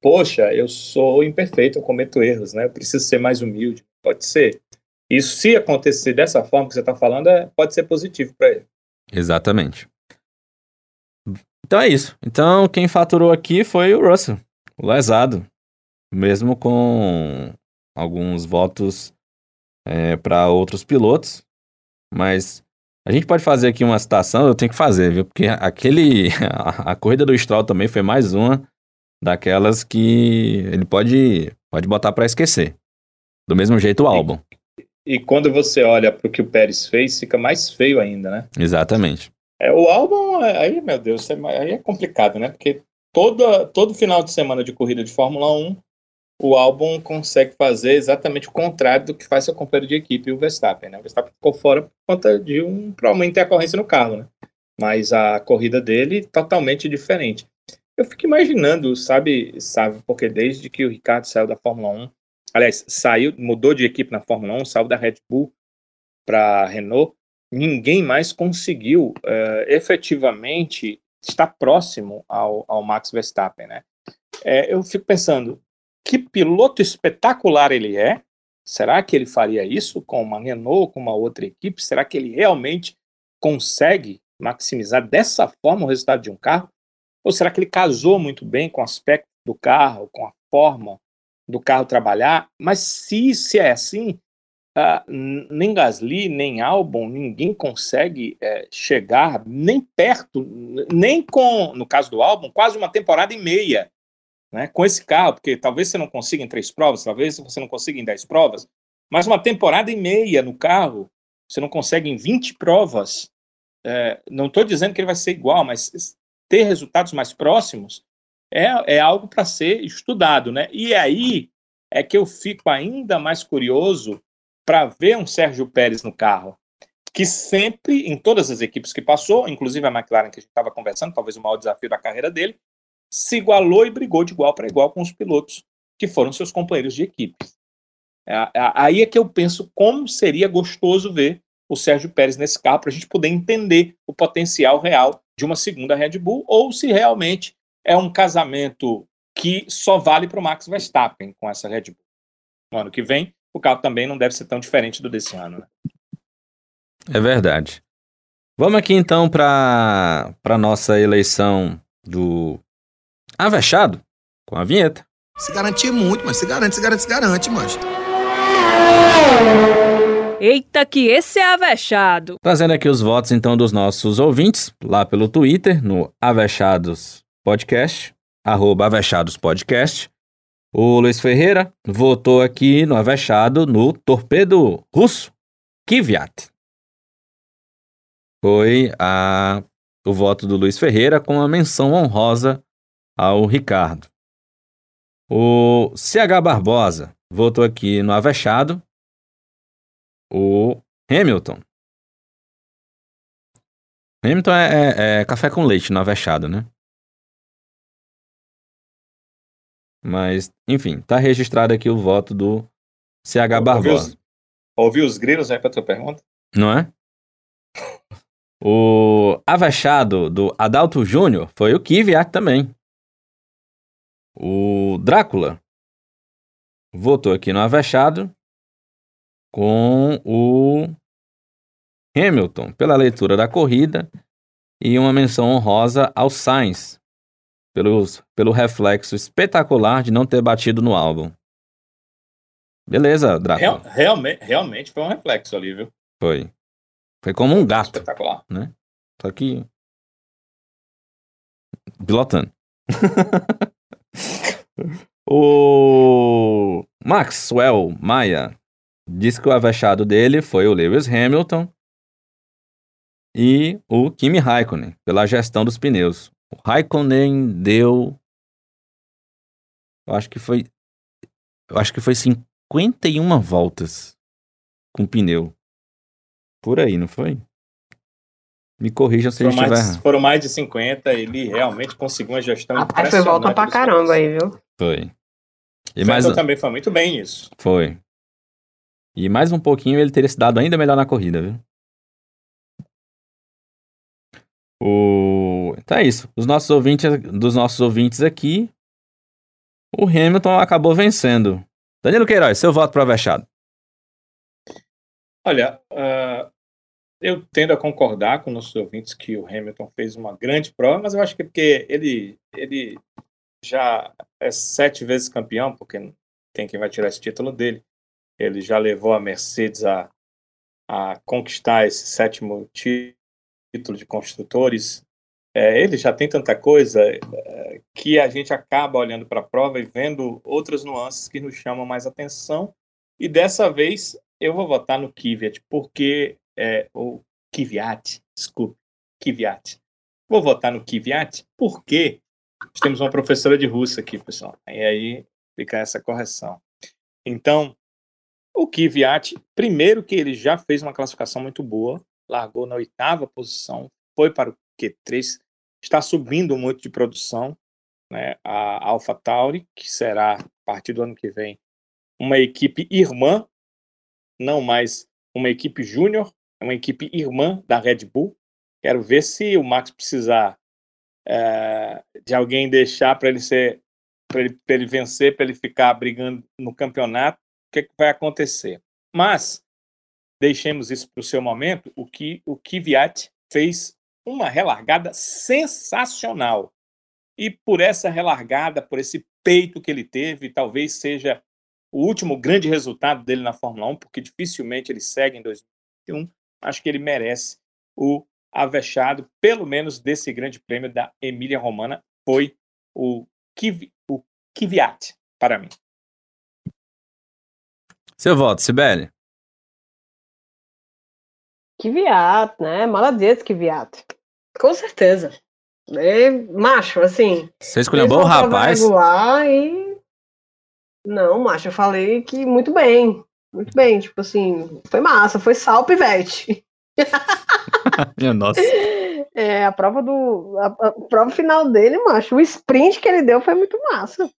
Poxa, eu sou imperfeito, eu cometo erros, né? Eu preciso ser mais humilde. Pode ser. Isso, se acontecer dessa forma que você está falando, é, pode ser positivo para ele. Exatamente. Então é isso. Então quem faturou aqui foi o Russell, o lesado. Mesmo com alguns votos é, para outros pilotos. Mas a gente pode fazer aqui uma citação, eu tenho que fazer, viu? Porque aquele. A, [LAUGHS] a corrida do Stroll também foi mais uma daquelas que ele pode, pode botar para esquecer. Do mesmo jeito o álbum. E, e quando você olha para o que o Pérez fez, fica mais feio ainda, né? Exatamente. É, o álbum, aí, meu Deus, é aí é complicado, né? Porque toda, todo final de semana de corrida de Fórmula 1, o álbum consegue fazer exatamente o contrário do que faz seu companheiro de equipe, o Verstappen, né? O Verstappen ficou fora por conta de um, provavelmente intercorrência no carro, né? Mas a corrida dele totalmente diferente. Eu fico imaginando, sabe, sabe, porque desde que o Ricardo saiu da Fórmula 1, aliás, saiu, mudou de equipe na Fórmula 1, saiu da Red Bull para Renault, ninguém mais conseguiu uh, efetivamente estar próximo ao, ao Max Verstappen, né? É, eu fico pensando, que piloto espetacular ele é? Será que ele faria isso com uma Renault, com uma outra equipe? Será que ele realmente consegue maximizar dessa forma o resultado de um carro? Ou será que ele casou muito bem com o aspecto do carro, com a forma do carro trabalhar? Mas se, se é assim, Uh, nem Gasly, nem Albon, ninguém consegue é, chegar nem perto, nem com, no caso do Albon, quase uma temporada e meia né, com esse carro, porque talvez você não consiga em três provas, talvez você não consiga em dez provas, mas uma temporada e meia no carro, você não consegue em 20 provas. É, não estou dizendo que ele vai ser igual, mas ter resultados mais próximos é, é algo para ser estudado. Né? E aí é que eu fico ainda mais curioso para ver um Sérgio Pérez no carro, que sempre, em todas as equipes que passou, inclusive a McLaren que a gente estava conversando, talvez o maior desafio da carreira dele, se igualou e brigou de igual para igual com os pilotos que foram seus companheiros de equipe. É, é, aí é que eu penso como seria gostoso ver o Sérgio Pérez nesse carro para a gente poder entender o potencial real de uma segunda Red Bull ou se realmente é um casamento que só vale para o Max Verstappen com essa Red Bull. No ano que vem, o carro também não deve ser tão diferente do desse ano. Né? É verdade. Vamos aqui então para a nossa eleição do Avexado com a vinheta. Se garantir muito, mas se garante, se garante, se garante, mas. Eita, que esse é avexado! Trazendo aqui os votos então dos nossos ouvintes, lá pelo Twitter, no Avechados Podcast, arroba Avechados Podcast. O Luiz Ferreira votou aqui no Avechado no torpedo russo Kvyat. Foi a, o voto do Luiz Ferreira com a menção honrosa ao Ricardo. O CH Barbosa votou aqui no Avechado o Hamilton. Hamilton é, é, é café com leite no Avechado, né? Mas, enfim, tá registrado aqui o voto do CH Barbosa. Ouviu os, grilos aí pra tua pergunta? Não é? O Avechado do Adalto Júnior foi o Kvyat também. O Drácula votou aqui no Avechado com o Hamilton pela leitura da corrida e uma menção honrosa ao Sainz pelos, pelo reflexo espetacular de não ter batido no álbum. Beleza, Drácula. Real, realmente, realmente foi um reflexo ali, viu? Foi. Foi como um gato. Espetacular. Né? Só que. Pilotando. [LAUGHS] [LAUGHS] o Maxwell Maia disse que o avexado dele foi o Lewis Hamilton e o Kimi Raikkonen, pela gestão dos pneus. O Raikkonen deu. Eu acho que foi. Eu acho que foi 51 voltas com pneu. Por aí, não foi? Me corrija se eu estiver mais, Foram mais de 50, ele realmente conseguiu uma gestão Rapaz, foi volta pra caramba aí, viu? Foi. E mais também foi muito bem isso. Foi. E mais um pouquinho ele teria se dado ainda melhor na corrida, viu? O... Então é isso. Os nossos ouvintes, dos nossos ouvintes aqui, o Hamilton acabou vencendo. Danilo Queiroz, seu voto para Vechado. Olha, uh, eu tendo a concordar com nossos ouvintes que o Hamilton fez uma grande prova, mas eu acho que é porque ele, ele já é sete vezes campeão, porque tem quem vai tirar esse título dele. Ele já levou a Mercedes a, a conquistar esse sétimo título de construtores. É, ele já tem tanta coisa é, que a gente acaba olhando para a prova e vendo outras nuances que nos chamam mais atenção. E dessa vez eu vou votar no Kvyat, porque é, o Kvyat, desculpe, Kvyat. Vou votar no Kvyat porque temos uma professora de russo aqui, pessoal. E aí fica essa correção. Então, o Kvyat, primeiro que ele já fez uma classificação muito boa, largou na oitava posição, foi para o Q3, está subindo muito de produção, né? A AlphaTauri, que será a partir do ano que vem uma equipe irmã, não mais uma equipe júnior, é uma equipe irmã da Red Bull. Quero ver se o Max precisar é, de alguém deixar para ele ser para ele, ele, vencer, para ele ficar brigando no campeonato, o que, é que vai acontecer? Mas deixemos isso para o seu momento. O que o Kvyat fez uma relargada sensacional e por essa relargada, por esse peito que ele teve, talvez seja o último grande resultado dele na Fórmula 1, porque dificilmente ele segue em 2021 acho que ele merece o avexado, pelo menos desse grande prêmio da Emília Romana, foi o, Kiv, o Kvyat, para mim. Seu voto, Sibeli? Kvyat, né? Maladez Kvyat. Com certeza. É, macho, assim. Você escolheu bom rapaz? E... Não, macho, eu falei que muito bem. Muito bem, tipo assim, foi massa, foi sal pivete. Minha [LAUGHS] nossa. É, a prova do. A, a, prova final dele, macho, o sprint que ele deu foi muito massa.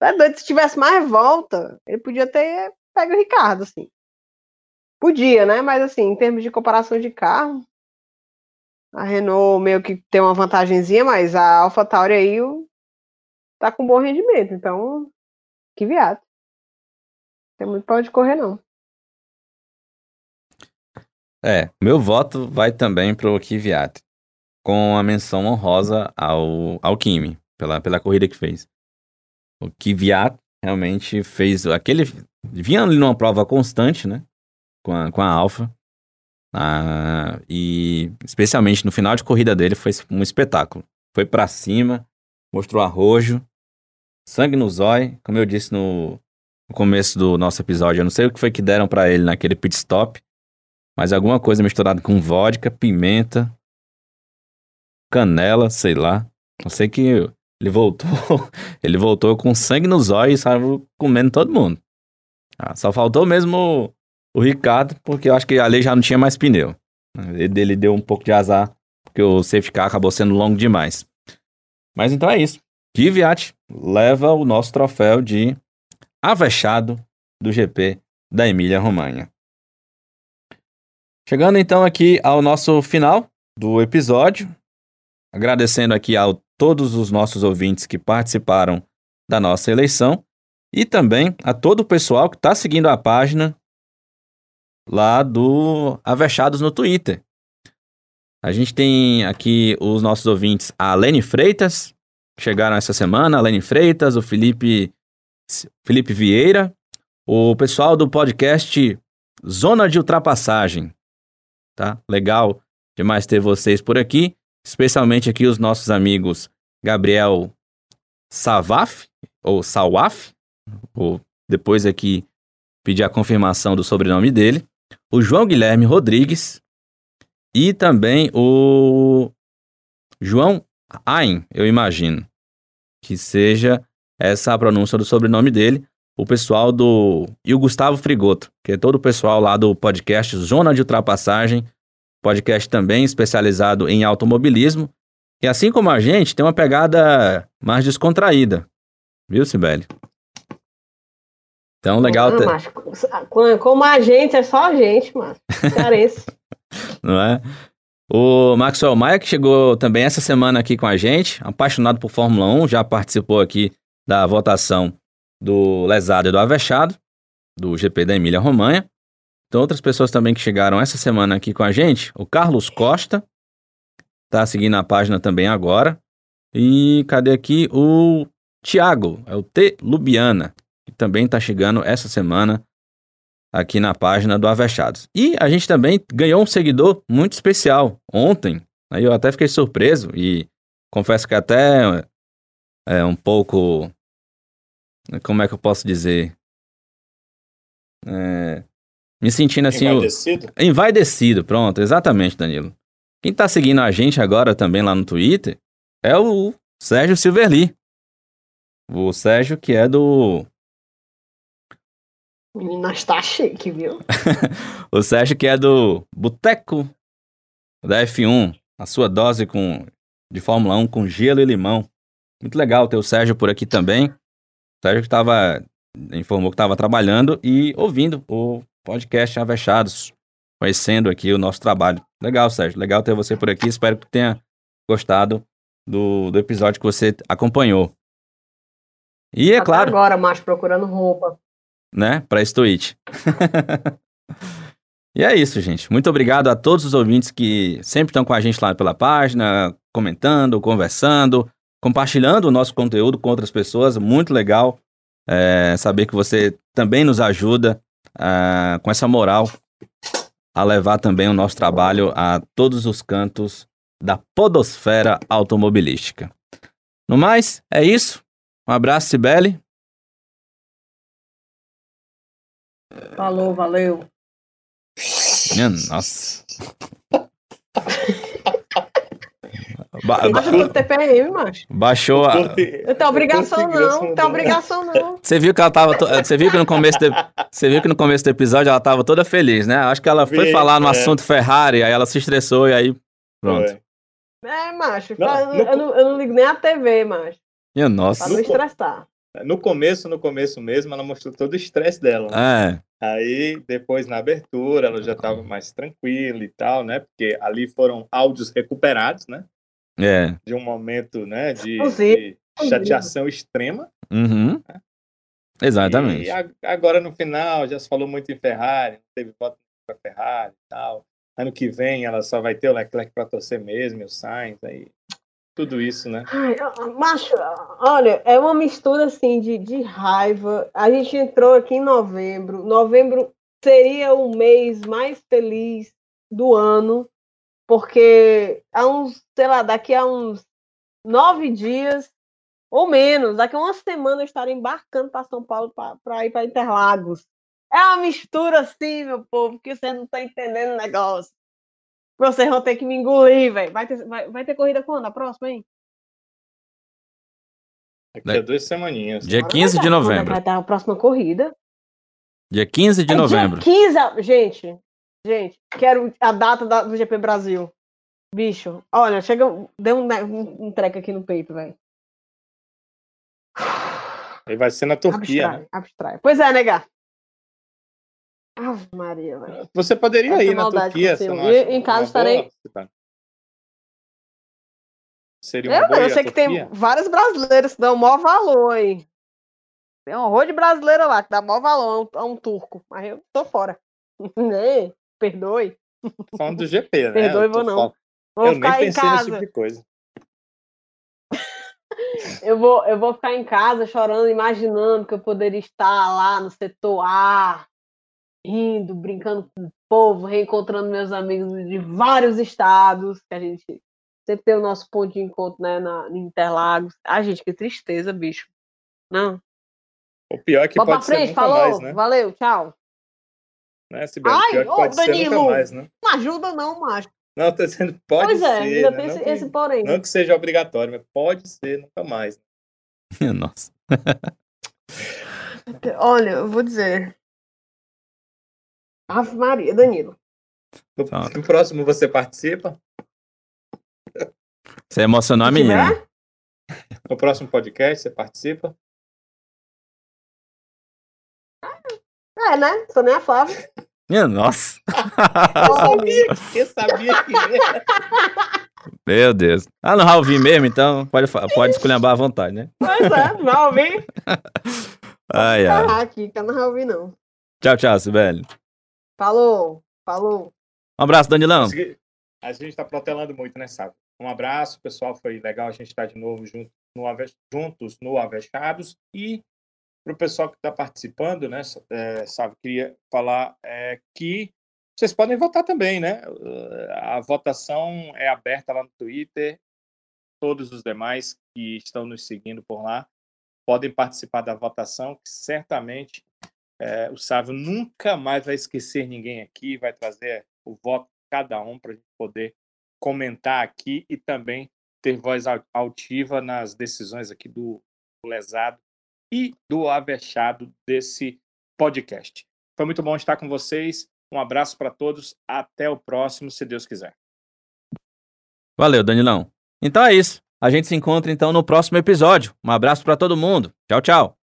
É doido, se tivesse mais volta, ele podia ter pego o Ricardo, assim. Podia, né? Mas assim, em termos de comparação de carro, a Renault meio que tem uma vantagemzinha, mas a AlphaTauri aí tá com bom rendimento, então que viado. Muito pra onde correr, não. É, meu voto vai também pro Kvyat, com a menção honrosa ao, ao Kimi, pela, pela corrida que fez. O Kvyat realmente fez aquele... Vinha ali numa prova constante, né? Com a, com a Alfa. Ah, e especialmente no final de corrida dele foi um espetáculo. Foi para cima, mostrou arrojo, sangue no zóio, como eu disse no, no começo do nosso episódio. Eu não sei o que foi que deram para ele naquele pit stop, mas alguma coisa misturada com vodka, pimenta, canela, sei lá. Eu sei que ele voltou, [LAUGHS] ele voltou com sangue nos olhos e saiu comendo todo mundo. Ah, só faltou mesmo o, o, Ricardo, porque eu acho que ali já não tinha mais pneu. Ele, ele deu um pouco de azar, porque o safety car acabou sendo longo demais. Mas então é isso. Kvyat leva o nosso troféu de avexado do GP da Emília-Romanha. Chegando então aqui ao nosso final do episódio, agradecendo aqui a todos os nossos ouvintes que participaram da nossa eleição e também a todo o pessoal que está seguindo a página lá do Avechados no Twitter. A gente tem aqui os nossos ouvintes, a Lene Freitas, chegaram essa semana, a Lene Freitas, o Felipe Felipe Vieira, o pessoal do podcast Zona de Ultrapassagem. Tá? Legal demais ter vocês por aqui, especialmente aqui os nossos amigos Gabriel Savaf, ou Sawaf, ou depois aqui pedir a confirmação do sobrenome dele, o João Guilherme Rodrigues E também o João Ain, eu imagino que seja essa a pronúncia do sobrenome dele. O pessoal do. E o Gustavo Frigoto, que é todo o pessoal lá do podcast Zona de Ultrapassagem, podcast também especializado em automobilismo. E assim como a gente, tem uma pegada mais descontraída. Viu, Sibeli? Então, legal. Ah, mas, como a gente, é só a gente, mano. Carece. [LAUGHS] Não é? O Maxwell Maia, que chegou também essa semana aqui com a gente, apaixonado por Fórmula 1, já participou aqui da votação do Lesado e do Avechado, do GP da Emília Romanha. Então, outras pessoas também que chegaram essa semana aqui com a gente, o Carlos Costa, tá seguindo a página também agora. E cadê aqui o Tiago, é o T. Lubiana, que também tá chegando essa semana aqui na página do Avechados. E a gente também ganhou um seguidor muito especial ontem. Aí eu até fiquei surpreso e confesso que até é um pouco. Como é que eu posso dizer? É, me sentindo assim. Envaidecido? O, envaidecido, pronto, exatamente, Danilo. Quem tá seguindo a gente agora também lá no Twitter é o Sérgio Silverli. O Sérgio que é do Menina está chique, viu? [LAUGHS] o Sérgio que é do Boteco da F1, a sua dose com, de Fórmula 1 com gelo e limão. Muito legal ter o Sérgio por aqui também. O Sérgio que estava, informou que estava trabalhando e ouvindo o podcast Avechados, conhecendo aqui o nosso trabalho. Legal, Sérgio, legal ter você por aqui. Espero que tenha gostado do, do episódio que você acompanhou. E é Até claro. agora, mas procurando roupa né, para esse tweet. [LAUGHS] e é isso, gente. Muito obrigado a todos os ouvintes que sempre estão com a gente lá pela página, comentando, conversando, compartilhando o nosso conteúdo com outras pessoas. Muito legal é, saber que você também nos ajuda uh, com essa moral a levar também o nosso trabalho a todos os cantos da podosfera automobilística. No mais, é isso. Um abraço, Sibeli. Falou, valeu. Minha nossa. [LAUGHS] Ba ba Baixa TPM, macho. Baixou a. Não tem obrigação, não. Não tem obrigação, não. Você viu que ela tava. To... Você viu que no começo do... Você viu que no começo do episódio ela tava toda feliz, né? Acho que ela foi Vi, falar no é. assunto Ferrari, aí ela se estressou e aí. Pronto. É, macho. Não, eu, no... eu, não, eu, não, ligo nem a TV, macho. Minha nossa. Pra não estressar. No começo, no começo mesmo, ela mostrou todo o estresse dela. Né? É. Aí, depois, na abertura, ela já estava mais tranquila e tal, né? Porque ali foram áudios recuperados, né? É. De um momento, né? De, de chateação extrema. Uhum. Né? Exatamente. E agora, no final, já se falou muito em Ferrari, teve voto para Ferrari e tal. Ano que vem, ela só vai ter o Leclerc para torcer mesmo, o Sainz, aí tudo isso, né? Ai, macho, olha, é uma mistura assim de, de raiva. A gente entrou aqui em novembro. Novembro seria o mês mais feliz do ano, porque há uns, sei lá, daqui a uns nove dias ou menos, daqui a uma semana eu estarei embarcando para São Paulo para ir para Interlagos. É uma mistura assim, meu povo, que você não está entendendo o negócio. Vocês vão ter que me engolir, velho. Vai ter, vai, vai ter corrida quando? A próxima, hein? Daqui a duas semaninhas. Dia 15 de novembro. Vai dar a próxima corrida. Dia 15 de é novembro. Dia 15, gente. Gente, quero a data da, do GP Brasil. Bicho, olha, chega. Deu um, um, um treco aqui no peito, velho. Ele vai ser na Turquia. Abstrai, né? abstrai. Pois é, nega. Ave Maria, velho. Você poderia Essa ir na Turquia, você não acha Em casa estarei. Boa? Seria uma eu, boa eu sei que tem vários brasileiros que dão maior valor, hein? Tem um horror de brasileiro lá que dá maior valor a um, a um turco. Mas eu tô fora. [LAUGHS] Perdoe. Falando do GP, né? Perdoe, vou não. Vou eu ficar nem em casa. Tipo de coisa. [LAUGHS] eu, vou, eu vou ficar em casa chorando, imaginando que eu poderia estar lá no setor A, rindo, brincando com o povo, reencontrando meus amigos de vários estados, que a gente sempre tem o nosso ponto de encontro, né, na, em Interlagos. Ah, gente, que tristeza, bicho. Não. O pior é que Boa pode frente, ser falou, mais, né? Valeu, tchau. Né, Sibeli? Ai, é que pode Danilo, ser nunca mais, né? Não ajuda não, macho. Não, tô dizendo pode pois é, ser. ainda né? tem não, esse, que, esse porém. não que seja obrigatório, mas pode ser nunca mais. [LAUGHS] Nossa. [LAUGHS] Olha, eu vou dizer. Ave Maria, Danilo. No, Tá. no próximo você participa? Você emocionou a menina. No próximo podcast você participa? É, né? Sou nem a Flávia. [LAUGHS] Minha nossa. Eu sabia, eu sabia que era. Meu Deus. Ah, no Raul mesmo, então pode, pode esculhambar à vontade, né? Pois é, não ouvi. [LAUGHS] Ai, ai. Ah, aqui, que eu não. Tchau, tchau, Sibeli. Falou, falou. Um abraço, Danilão. A gente está protelando muito, né, Sábio? Um abraço, pessoal. Foi legal a gente estar de novo junto no Ave- juntos no Avechados. E para o pessoal que está participando, né, é, sabe, queria falar é, que vocês podem votar também, né? Uh, A votação é aberta lá no Twitter. Todos os demais que estão nos seguindo por lá podem participar da votação, que certamente é, o Sávio nunca mais vai esquecer ninguém aqui, vai trazer o voto de cada um para a gente poder comentar aqui e também ter voz al- altiva nas decisões aqui do lesado e do avexado desse podcast. Foi muito bom estar com vocês. Um abraço para todos. Até o próximo, se Deus quiser. Valeu, Danilão. Então é isso. A gente se encontra então no próximo episódio. Um abraço pra todo mundo. Tchau, tchau.